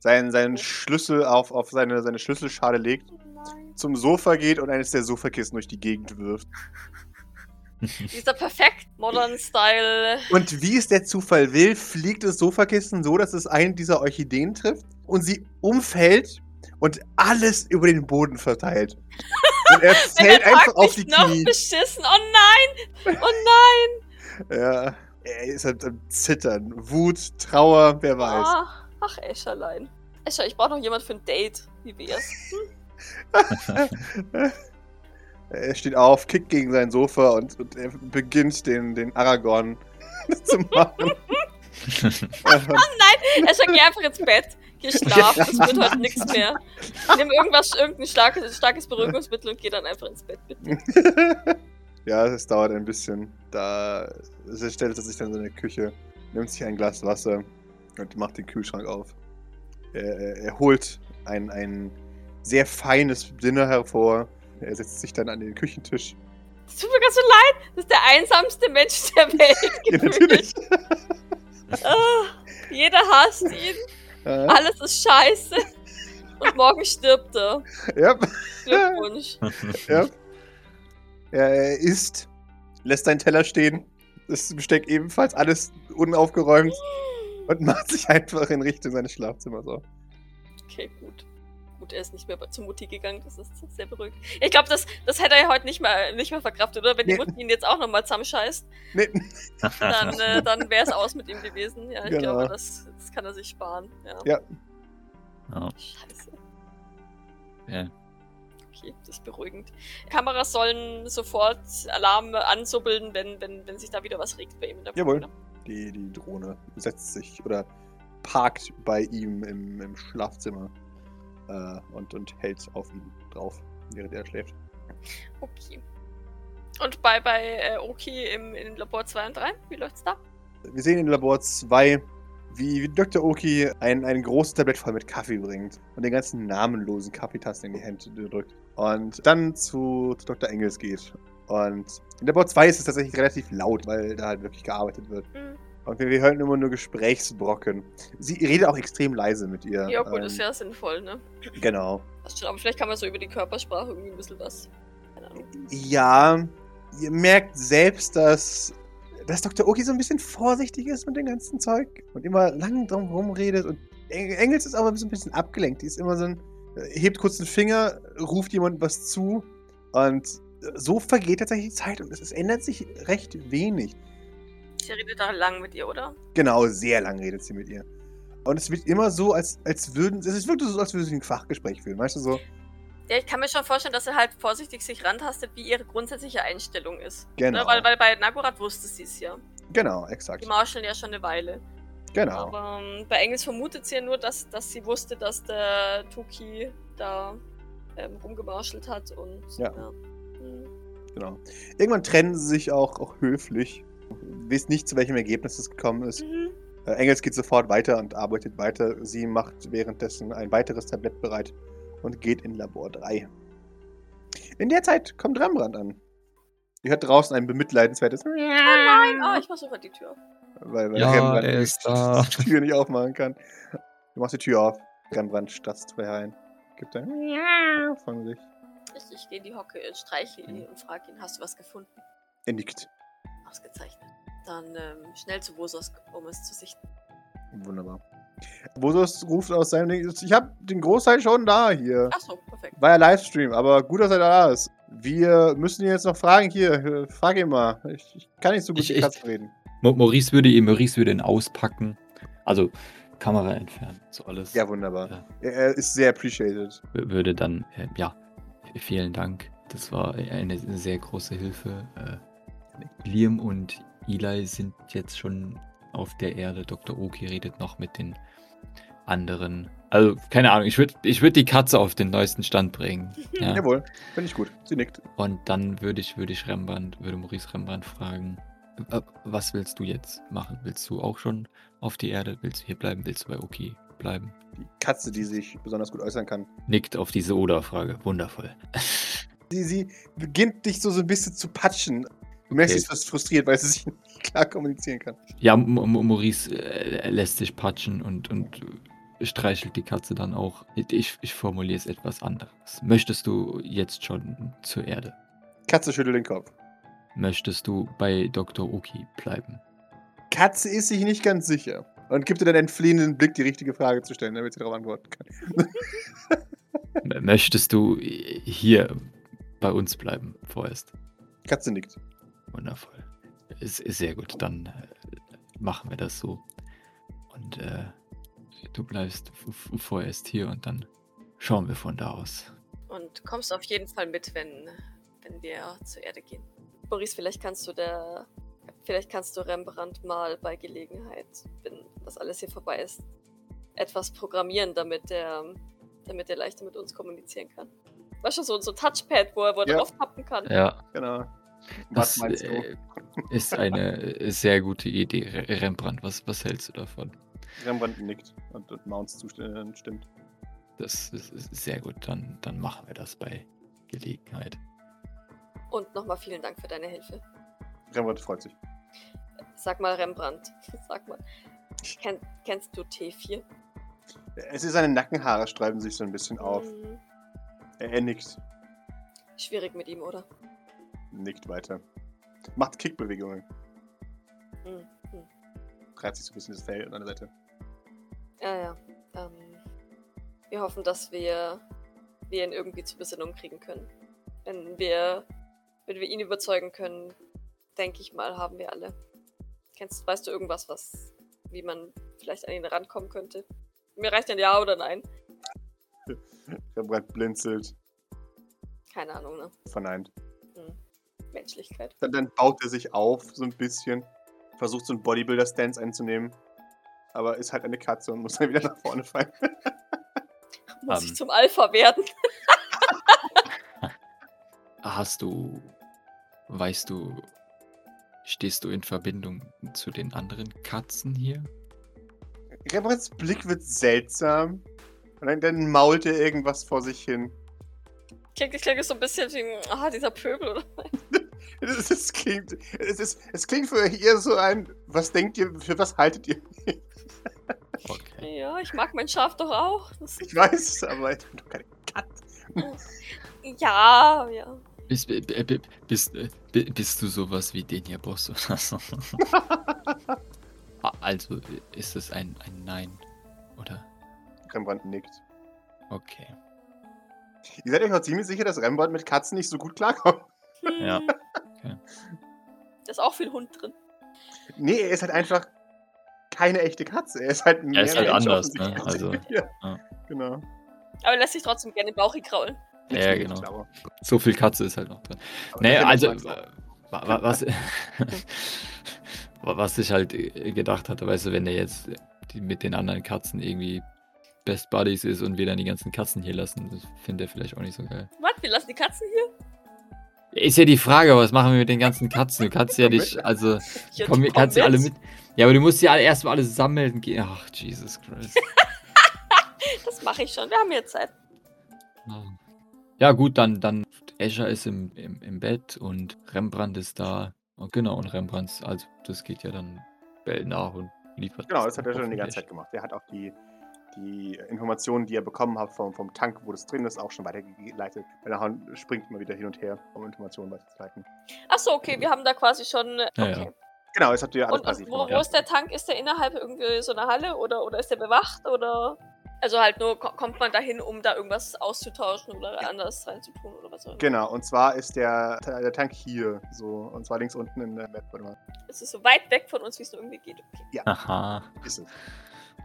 seinen, seinen Schlüssel auf, auf seine, seine Schlüsselschale legt, Nein. zum Sofa geht und eines der Sofakissen durch die Gegend wirft. Dieser perfekt modern Style. Und wie es der Zufall will, fliegt das Sofakissen so, dass es einen dieser Orchideen trifft und sie umfällt und alles über den Boden verteilt. Und er fällt einfach auf die noch Knie. beschissen. Oh nein! Oh nein! Ja, er ist halt am Zittern. Wut, Trauer, wer weiß. Ah, ach, Escherlein. Escher, ich brauche noch jemand für ein Date. Wie wär's? Hm? er steht auf, kickt gegen sein Sofa und, und er beginnt den, den Aragorn zu machen. Escher, geh einfach ins Bett. Geh schlafen. Es wird heute nichts mehr. Nimm irgendwas, irgendein starkes, starkes Beruhigungsmittel und geh dann einfach ins Bett, bitte. ja, es dauert ein bisschen. Da stellt er sich dann in seine Küche, nimmt sich ein Glas Wasser und macht den Kühlschrank auf. Er, er, holt ein, ein sehr feines Dinner hervor. Er setzt sich dann an den Küchentisch. Es tut mir ganz so leid. Das ist der einsamste Mensch der Welt. Ja, natürlich. Ah, jeder hasst ihn. Ja, Alles ist scheiße. Und morgen stirbt er. ja, Glückwunsch. ja. Er isst, lässt seinen Teller stehen. Das Besteck ebenfalls alles unaufgeräumt und macht sich einfach in Richtung seines Schlafzimmers auf. Okay, gut. Gut, er ist nicht mehr zu Mutti gegangen, das ist sehr beruhigend. Ich glaube, das, das hätte er heute nicht mehr, nicht mehr verkraftet, oder? Wenn die Nee. Mutti ihn jetzt auch nochmal zusammenscheißt, Nee. dann, äh, dann wäre es aus mit ihm gewesen. Ja, ich Genau. glaube, das, das kann er sich sparen. Ja. Ja. Ja. Scheiße. Ja. Okay, das ist beruhigend. Kameras sollen sofort Alarm ansubbeln, wenn, wenn, wenn sich da wieder was regt bei ihm in der Jawohl. Wohnung. Die, die Drohne setzt sich oder parkt bei ihm im, im Schlafzimmer äh, und, und hält auf ihn drauf, während er schläft. Okay. Und bei, bei äh, Oki im, im Labor 2 und 3, wie läuft's da? Wir sehen in Labor 2, wie, wie Dr. Oki ein, ein großes Tablett voll mit Kaffee bringt und den ganzen namenlosen Kaffeetassen in die Hände drückt. Und dann zu, Dr. Engels geht. Und in Labor 2 ist es tatsächlich relativ laut, weil da halt wirklich gearbeitet wird. Hm. Und wir, hören immer nur Gesprächsbrocken. Sie redet auch extrem leise mit ihr. Ja, gut, Ähm, ist ja sinnvoll, ne? Genau. Schon, aber vielleicht kann man so über die Körpersprache irgendwie ein bisschen was. Keine Ahnung. Ja, ihr merkt selbst, dass, dass Dr. Oki so ein bisschen vorsichtig ist mit dem ganzen Zeug und immer lang drum rumredet. Und Eng- Engels ist aber so ein bisschen abgelenkt. Die ist immer so ein, hebt kurz den Finger, ruft jemand was zu und so vergeht tatsächlich die Zeit und es, es ändert sich recht wenig. Sie redet da lang mit ihr, oder? Genau, sehr lang redet sie mit ihr. Und es wird immer so, als, als würden. Es ist wirklich so, als würde sie ein Fachgespräch führen. Weißt du so? Ja, ich kann mir schon vorstellen, dass er halt vorsichtig sich rantastet, wie ihre grundsätzliche Einstellung ist. Genau. Ne? Weil, weil bei Nagorath wusste sie es ja. Genau, exakt. Die marscheln ja schon eine Weile. Genau. Aber ähm, bei Engels vermutet sie ja nur, dass, dass sie wusste, dass der Tuki da ähm, rumgemarschelt hat und Ja. Hm. Genau. Irgendwann trennen sie sich auch, auch höflich. Wisst nicht, zu welchem Ergebnis es gekommen ist. Mhm. Äh, Engels geht sofort weiter und arbeitet weiter. Sie macht währenddessen ein weiteres Tablett bereit und geht in Labor 3. In der Zeit kommt Rembrandt an. Ihr hört draußen ein bemitleidenswertes Oh nein! Ah, ich mach sofort die Tür. weil, weil Ja, Rembrandt er die. Tür nicht aufmachen kann. Du machst die Tür auf. Rembrandt statzt herein. Gibt ein von sich. Ich, ich gehe in die Hocke, streiche ihn und frage ihn, hast du was gefunden? Er nickt. Ausgezeichnet. Dann ähm, schnell zu Vosos, um es zu sichten. Wunderbar. Bosos ruft aus seinem Ding. Ich habe den Großteil schon da hier. Achso, perfekt. War ja Livestream, aber gut, dass er da ist. Wir müssen ihn jetzt noch fragen. Hier, äh, frag ihn mal. Ich, ich kann nicht so gut Ich- mit ich- Katzen reden. Maurice würde ihn, Maurice würde ihn auspacken. Also Kamera entfernen, so alles. Ja, wunderbar. Ja. Er, er ist sehr appreciated. Würde dann, äh, ja, vielen Dank. Das war eine sehr große Hilfe. Liam und Eli sind jetzt schon auf der Erde. Dr. Oki redet noch mit den anderen. Also, keine Ahnung, ich würde ich würd die Katze auf den neuesten Stand bringen. Ja. Jawohl, finde ich gut. Sie nickt. Und dann würde ich, würde ich Rembrandt, würde Maurice Rembrandt fragen, äh, was willst du jetzt machen? Willst du auch schon auf die Erde? Willst du hier bleiben? Willst du bei Oki bleiben? Die Katze, die sich besonders gut äußern kann. Nickt auf diese Oder-Frage. Wundervoll. Sie, sie beginnt dich so, so ein bisschen zu patschen. Du merkst, Okay. sie ist frustriert, weil sie sich nicht klar kommunizieren kann. Ja, M M Maurice äh, lässt sich patschen und, und streichelt die Katze dann auch. Ich, ich formuliere es etwas anderes. Möchtest du jetzt schon zur Erde? Katze schüttelt den Kopf. Möchtest du bei Dr. Oki bleiben? Katze ist sich nicht ganz sicher. Und gibt dir dann einen fliehenden Blick, die richtige Frage zu stellen, damit sie darauf antworten kann. Möchtest du hier bei uns bleiben vorerst? Katze nickt. Wundervoll. Ist, ist sehr gut. Dann äh, machen wir das so. Und äh, du bleibst vorerst hier und dann schauen wir von da aus. Und kommst auf jeden Fall mit, wenn, wenn wir zur Erde gehen. Boris, vielleicht kannst du der. Vielleicht kannst du Rembrandt mal bei Gelegenheit, wenn das alles hier vorbei ist, etwas programmieren, damit der, damit er leichter mit uns kommunizieren kann. Weißt du, so, so ein Touchpad, wo er, wo er Ja. drauf tappen kann. Ja, Genau. Das Was meinst du? äh, ist eine äh, sehr gute Idee. Re- Rembrandt, was, was hältst du davon? Rembrandt nickt und, und Mounts zustimmt. stimmt. Das ist, ist sehr gut. Dann, dann machen wir das bei Gelegenheit. Und nochmal vielen Dank für deine Hilfe. Rembrandt freut sich. Sag mal, Rembrandt, sag mal. Kenn, kennst du T4? Es ist seine Nackenhaare streifen sich so ein bisschen auf. Hm, Er, er nickt. schwierig mit ihm, oder? Nickt weiter. Macht Kickbewegungen. Hm, hm. Treibt sich so ein bisschen das Fell an der Seite. Ja, ja. Ähm, wir hoffen, dass wir, wir ihn irgendwie zur Besinnung kriegen können. Wenn wir, wenn wir ihn überzeugen können, denke ich mal, haben wir alle. Kennst, weißt du irgendwas, was, wie man vielleicht an ihn rankommen könnte? Mir reicht ein Ja oder Nein. Rembrandt blinzelt, Keine Ahnung, ne? verneint. Menschlichkeit. Dann, dann baut er sich auf, so ein bisschen. Versucht so einen Bodybuilder-Stance einzunehmen. Aber ist halt eine Katze und muss dann wieder nach vorne fallen. Muss Ähm. ich zum Alpha werden? Hast du, weißt du, stehst du in Verbindung zu den anderen Katzen hier? Rembrandts Blick wird seltsam. Und dann, dann mault er irgendwas vor sich hin. Klingt, klingt so ein bisschen wie, ah, dieser Pöbel, oder? Es, es, klingt, es, ist, es klingt für eher so ein, was denkt ihr, für was haltet ihr mich? Okay. Ja, ich mag mein Schaf doch auch. Das, Ich weiß es, aber ich bin doch keine Katze. ja, ja. Bist, b- b- bist, äh, b- bist du sowas wie den hier Boss oder so? Ah, also ist es ein, ein Nein, oder? Rembrandt nickt. Okay. Ihr seid euch auch ziemlich sicher, dass Rembrandt mit Katzen nicht so gut klarkommt. Hm. Ja. Da ist auch viel Hund drin. Nee, er ist halt einfach keine echte Katze. Er ist halt mehr Er ist halt anders, ne? Also, ja, ja. genau. Aber er lässt sich trotzdem gerne den Bauch kraulen. Ja, genau. So viel Katze ist halt noch drin. Aber Naja, also, äh, wa- wa- was, wa- was ich halt äh, gedacht hatte, weißt du, wenn der jetzt die mit den anderen Katzen irgendwie Best Buddies ist und wir dann die ganzen Katzen hier lassen, das findet er vielleicht auch nicht so geil. Was? Wir lassen die Katzen hier? Ist ja die Frage, was machen wir mit den ganzen Katzen? Du kannst ja nicht, mit. also, Ja, komm, kannst ja alle mit. Ja, aber du musst ja alle erstmal alle sammeln gehen. Ach, Jesus Christ. Das mache ich schon. Wir haben jetzt Zeit. Ja, gut, dann, dann Escher ist im, im, im Bett und Rembrandt ist da. Und genau, und Rembrandt, also das geht ja dann Bell nach und liefert. Genau, das hat er schon die ganze Zeit gemacht. Er hat auch die, die Informationen, die er bekommen hat vom, vom Tank, wo das drin ist, auch schon weitergeleitet. Er springt immer wieder hin und her, um Informationen weiterzuleiten. Achso, okay, wir haben da quasi schon. äh, Ja, Okay. ja. Genau, das habt ihr alles Und, passiv wo, wo ist der Tank? Ist der innerhalb irgendwie so einer Halle oder, oder ist der bewacht? Oder. Also halt nur, ko- kommt man dahin, um da irgendwas auszutauschen oder anders reinzutun oder was auch immer. Genau, und zwar ist der, der Tank hier, so, und zwar links unten in der Map. Warte mal. Es ist so weit weg von uns, wie es nur irgendwie geht. Okay. Aha, Ist es.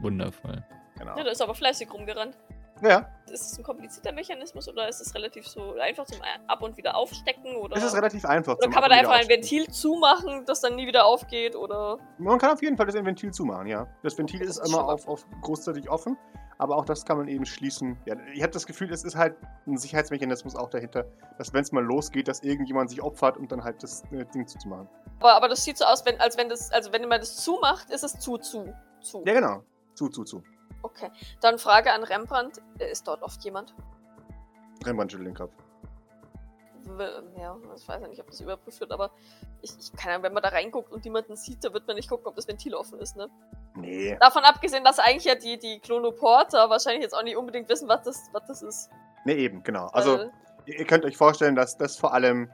wundervoll. Genau. Ja, da ist aber fleißig rumgerannt. Ja, Ist es ein komplizierter Mechanismus oder ist es relativ so einfach zum Ab- und wieder aufstecken? Oder, es ist relativ einfach. oder kann man da einfach ein Ventil zumachen, das dann nie wieder aufgeht? Oder. Man kann auf jeden Fall das Ventil zumachen, ja. Das Ventil Okay, ist das ist immer auf, auf großzeitig offen, aber auch das kann man eben schließen. Ja, ich habe das Gefühl, es ist halt ein Sicherheitsmechanismus auch dahinter, dass wenn es mal losgeht, dass irgendjemand sich opfert, um dann halt das äh, Ding zuzumachen. Aber, aber das sieht so aus, wenn, als wenn das, also wenn man das zumacht, ist es zu, zu, zu. Ja, genau. Zu, zu, zu. Okay. Dann Frage an Rembrandt. Ist dort oft jemand? Rembrandt schüttelt den Kopf. Ja, ich weiß ja nicht, ob das überprüft wird, aber ich, ich kann ja, wenn man da reinguckt und niemanden sieht, da wird man nicht gucken, ob das Ventil offen ist, ne? Nee. Davon abgesehen, dass eigentlich ja die, die Klonoporter wahrscheinlich jetzt auch nicht unbedingt wissen, was das, was das ist. Nee, eben, genau. Also, Weil- ihr könnt euch vorstellen, dass das vor allem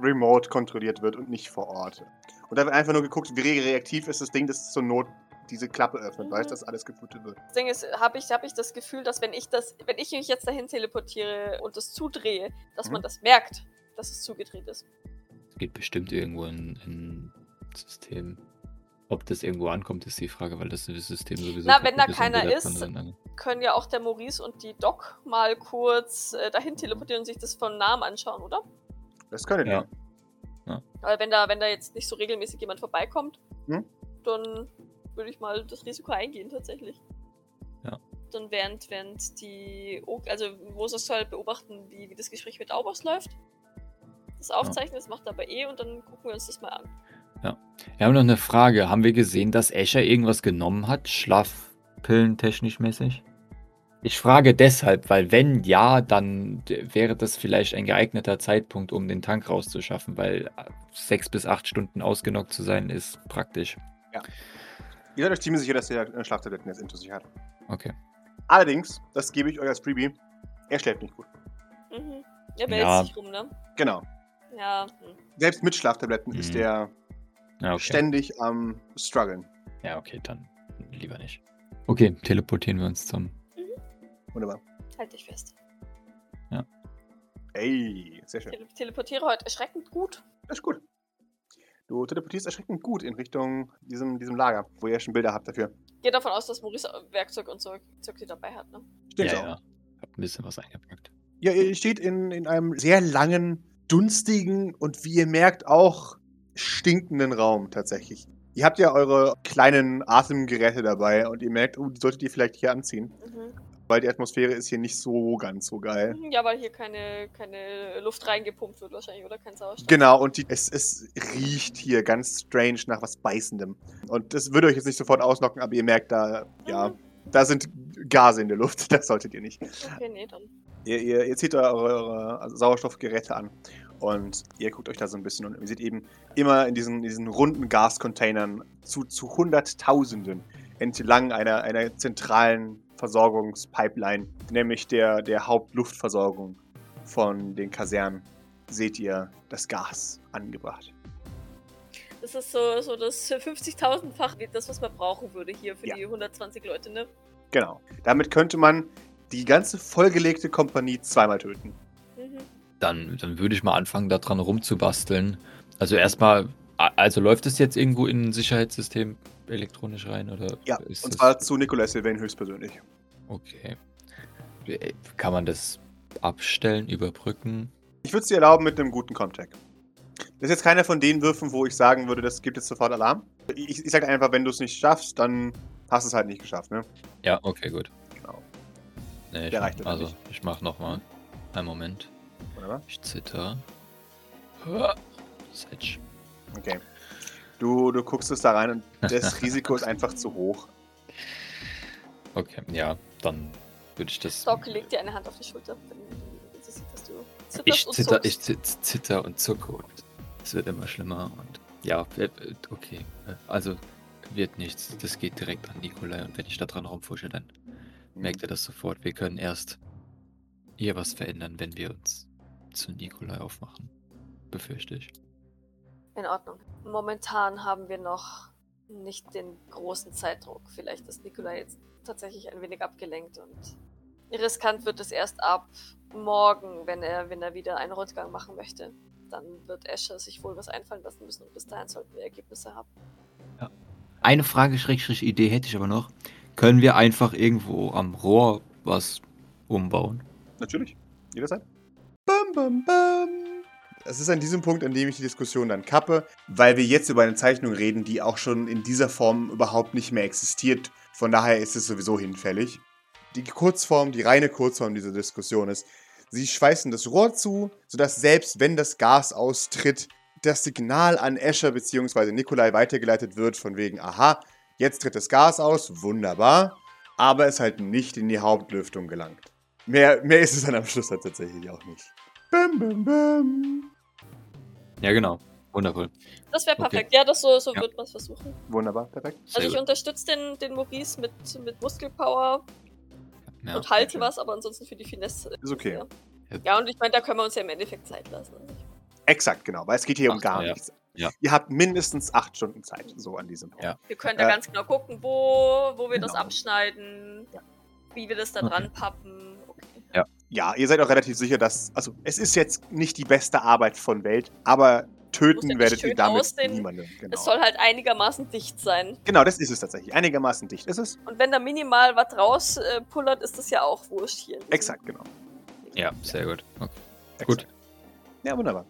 remote kontrolliert wird und nicht vor Ort. Und da wird einfach nur geguckt, wie reaktiv ist das Ding, das zur Not diese Klappe öffnet, Mhm. weißt du, dass alles geflutet wird. Das Ding ist, habe ich, hab ich das Gefühl, dass wenn ich das, wenn ich mich jetzt dahin teleportiere und das zudrehe, dass Mhm. man das merkt, dass es zugedreht ist. Es geht bestimmt irgendwo in ein System. Ob das irgendwo ankommt, ist die Frage, weil das System sowieso. Na, wenn da keiner ist, Können ja auch der Maurice und die Doc mal kurz äh, dahin teleportieren und sich das von Namen anschauen, oder? Das könntet Ja. Weil wenn da, wenn da jetzt nicht so regelmäßig jemand vorbeikommt, Hm? dann würde ich mal das Risiko eingehen tatsächlich. Ja. Dann während, während die, O- also Moses soll beobachten, wie, wie das Gespräch mit Aubos läuft. Das Aufzeichnen, das macht er aber eh und dann gucken wir uns das mal an. Wir haben noch eine Frage. Haben wir gesehen, dass Escher irgendwas genommen hat? Schlafpillen technisch mäßig? Ich frage deshalb, weil wenn ja, dann wäre das vielleicht ein geeigneter Zeitpunkt, um den Tank rauszuschaffen, weil sechs bis acht Stunden ausgenockt zu sein, ist praktisch. Ihr seid euch ziemlich sicher, dass der äh, Schlaftabletten jetzt intus sich hat. Okay. Allerdings, das gebe ich euch als Freebie, er schläft nicht gut. Mhm. Er wälzt Ja. sich rum, ne? Genau. Ja. Hm. Selbst mit Schlaftabletten ist Mhm. der Ja, okay. ständig am struggeln. Ja, okay, dann lieber nicht. Okay, teleportieren wir uns zum. Wunderbar. Halt dich fest. Ey, sehr schön. Ich teleportiere heute erschreckend gut. Das ist gut. Du teleportierst erschreckend gut in Richtung diesem, diesem Lager, wo ihr schon Bilder habt dafür. Gehe davon aus, dass Maurice Werkzeug und so Zeug die dabei hat, ne? Stimmt ja, auch. ja. Hab ein bisschen was eingepackt. Ja, ihr steht in, in einem sehr langen, dunstigen und wie ihr merkt auch stinkenden Raum tatsächlich. Ihr habt ja eure kleinen Atemgeräte dabei und ihr merkt, oh, die solltet ihr vielleicht hier anziehen, Mhm. Weil die Atmosphäre ist hier nicht so ganz so geil. Ja, weil hier keine, keine Luft reingepumpt wird wahrscheinlich, oder? Kein Sauerstoff. Genau, und die, es, es riecht hier ganz strange nach was Beißendem. Und das würde euch jetzt nicht sofort auslocken, aber ihr merkt da, ja, Mhm. da sind Gase in der Luft. Das solltet ihr nicht. Okay, nee, dann. Ihr, ihr, ihr zieht eure, eure Sauerstoffgeräte an und ihr guckt euch da so ein bisschen und ihr seht eben immer in diesen, diesen runden Gascontainern zu, zu Hunderttausenden entlang einer, einer zentralen Versorgungspipeline, nämlich der, der Hauptluftversorgung von den Kasernen, seht ihr das Gas angebracht. Das ist so, so das 50.000-fach, das, was man brauchen würde hier für Ja. die 120 Leute, ne? Genau. Damit könnte man die ganze vollgelegte Kompanie zweimal töten. Mhm. Dann, dann würde ich mal anfangen, daran rumzubasteln. Also erstmal, also läuft es jetzt irgendwo in ein Sicherheitssystem elektronisch rein oder Ja, ist und zwar zu Nicolas Sylvain höchstpersönlich. Okay. Äh, Kann man das abstellen, überbrücken? Ich würde es dir erlauben mit einem guten Comtech. Das ist jetzt keiner von den Würfen, wo ich sagen würde, das gibt jetzt sofort Alarm. Ich, ich sage einfach, wenn du es nicht schaffst, dann hast du es halt nicht geschafft, ne? Ja, okay, gut. Genau. Nee, Der mach, reicht aber also, nicht. ich mach nochmal. Einen Moment. Wunderbar. Ich zitter. Setsch. Okay. Du, du guckst es da rein und das Risiko ist einfach zu hoch. Okay, ja, dann würde ich das. Doc legt dir eine Hand auf die Schulter, wenn, wenn sie sieht, dass du zitterst Ich und zitter, zuckst. ich zit- zitter und zucke und es wird immer schlimmer und ja, äh, okay. Also wird nichts. Das geht direkt an Nikolai und wenn ich da dran rumfusche, dann merkt er das sofort. Wir können erst hier was verändern, wenn wir uns zu Nikolai aufmachen. Befürchte ich. In Ordnung. Momentan haben wir noch nicht den großen Zeitdruck. Vielleicht ist Nikolai jetzt tatsächlich ein wenig abgelenkt und riskant wird es erst ab morgen, wenn er, wenn er wieder einen Rundgang machen möchte. Dann wird Escher sich wohl was einfallen lassen müssen und bis dahin sollten wir Ergebnisse haben. Eine Frage, Schrägstrich Idee hätte ich aber noch. Können wir einfach irgendwo am Rohr was umbauen? Natürlich. Jederzeit. Bam, bam, bam. Es ist an diesem Punkt, an dem ich die Diskussion dann kappe, weil wir jetzt über eine Zeichnung reden, die auch schon in dieser Form überhaupt nicht mehr existiert. Von daher ist es sowieso hinfällig. Die Kurzform, die reine Kurzform dieser Diskussion ist, sie schweißen das Rohr zu, sodass selbst wenn das Gas austritt, das Signal an Escher bzw. Nikolai weitergeleitet wird, von wegen, aha, jetzt tritt das Gas aus, wunderbar, aber es halt nicht in die Hauptlüftung gelangt. Mehr, mehr ist es dann am Schluss tatsächlich auch nicht. Bam, bam, bam. Ja, genau. Wundervoll. Das wäre Okay. perfekt. Ja, das so, so Ja. wird man es versuchen. Wunderbar, perfekt. Sehr Also ich gut. unterstütze den, den Maurice mit, mit Muskelpower Ja. und halte was, aber ansonsten für die Finesse. Ist okay. Ja, Ja. und ich meine, da können wir uns ja im Endeffekt Zeit lassen. Exakt, genau, weil es geht hier um Ach, gar ja. nichts. Ja. Ihr habt mindestens acht Stunden Zeit, so an diesem Punkt. Ja. Wir können da Äh, ganz genau gucken, wo, wo wir das genau. abschneiden, Ja. wie wir das da Okay. dran pappen. Okay. Ja, ihr seid auch relativ sicher, dass. Also, es ist jetzt nicht die beste Arbeit von Welt, aber töten ja werdet ihr damit aussehen. niemanden. Genau. Es soll halt einigermaßen dicht sein. genau, das ist es tatsächlich. Einigermaßen dicht ist es. Und wenn da minimal was rauspullert, äh, ist das ja auch wurscht hier. Exakt, genau. Ja, sehr gut. Okay. Gut. Ja, wunderbar.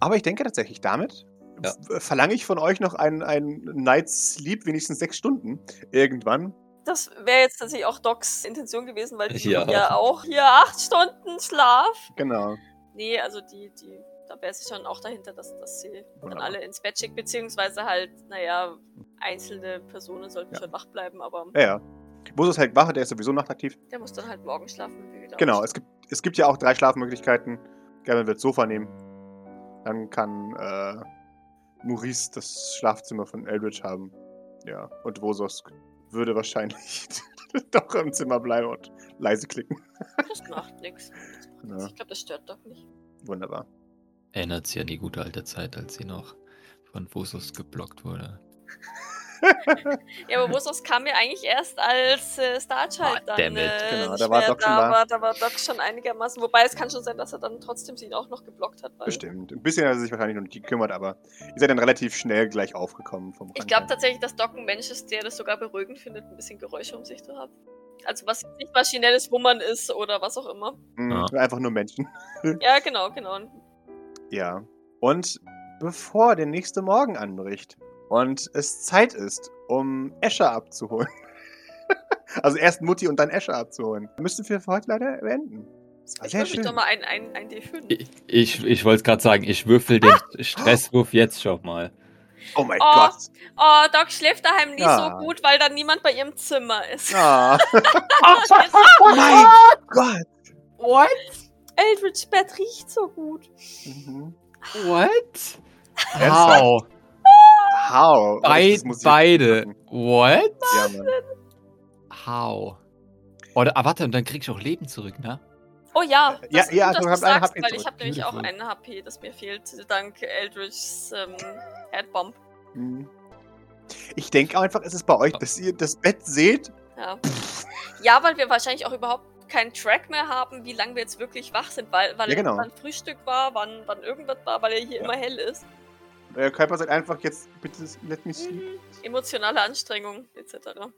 Aber ich denke tatsächlich, damit Ja. verlange ich von euch noch einen, einen Night's Sleep, wenigstens sechs Stunden. Irgendwann. Das wäre jetzt tatsächlich auch Docs Intention gewesen, weil die Ja. ja, auch hier acht Stunden Schlaf. Genau. Nee, also die, die, da wäre sie schon auch dahinter, dass, dass sie dann Wunderbar. alle ins Bett schickt, beziehungsweise halt, naja, einzelne Personen sollten Ja. schon wach bleiben, aber Ja, ja. Bosus ist halt wach, der ist sowieso nachtaktiv. der muss dann halt morgen schlafen, wenn wir wieder Genau, es gibt, es gibt ja auch drei Schlafmöglichkeiten. Gerne wird Sofa nehmen. Dann kann äh, Maurice das Schlafzimmer von Eldritch haben. Ja, und Vosos würde wahrscheinlich doch im Zimmer bleiben und leise klicken. Das macht nichts. Ja. Ich glaube, das stört doch nicht. Wunderbar. Erinnert sich an die gute alte Zeit, als sie noch von Vosus geblockt wurde. Ja, aber Wosos kam ja eigentlich erst als äh, Starchild Ah, dann. damn it. Äh, Genau, da war Doc schon da. War, da war Doc schon einigermaßen. Wobei es kann schon sein, dass er dann trotzdem sie auch noch geblockt hat. Weil Bestimmt. Ein bisschen hat er sich wahrscheinlich noch nicht gekümmert, aber ihr seid dann relativ schnell gleich aufgekommen vom Ich Rand glaube tatsächlich, dass Doc ein Mensch ist, der das sogar beruhigend findet, ein bisschen Geräusche um sich zu haben. Also was nicht maschinelles Wummern ist oder was auch immer. Mhm, Ja. Einfach nur Menschen. Ja, genau, genau. Ja. Und bevor der nächste Morgen anbricht und es Zeit ist, um Escher abzuholen. also erst Mutti und dann Escher abzuholen. Müssen wir für heute leider beenden. Ich schön. doch mal ein, ein, ein D5. Ich, ich, ich wollte es gerade sagen, ich würfel den Stresswurf jetzt schon mal. Oh mein Oh. Gott. Oh, Doc schläft daheim nie Ja. so gut, weil dann niemand bei ihrem Zimmer ist. Ah. Oh mein Gott. What? Eldridge Bett riecht so gut. Mhm. What? Ernsthaft? How? Muss ich beide. machen. What? Ja, Mann. How? Oder, ah, warte, und dann krieg ich auch Leben zurück, ne? Oh ja, Ja, ist ja, gut, dass du du hast einen sagst, HP weil ich habe nämlich auch einen HP, das mir fehlt, dank Eldridges ähm, Headbomb. Mhm. Ich denke einfach, es ist bei euch, dass ihr das Bett seht. Ja. ja, weil wir wahrscheinlich auch überhaupt keinen Track mehr haben, wie lange wir jetzt wirklich wach sind, weil, weil Ja, genau. wann Frühstück war, wann, wann irgendwas war, weil ja hier Ja. immer hell ist. Euer Körper sagt einfach jetzt, bitte let me sleep. Mhm. Emotionale Anstrengung etc.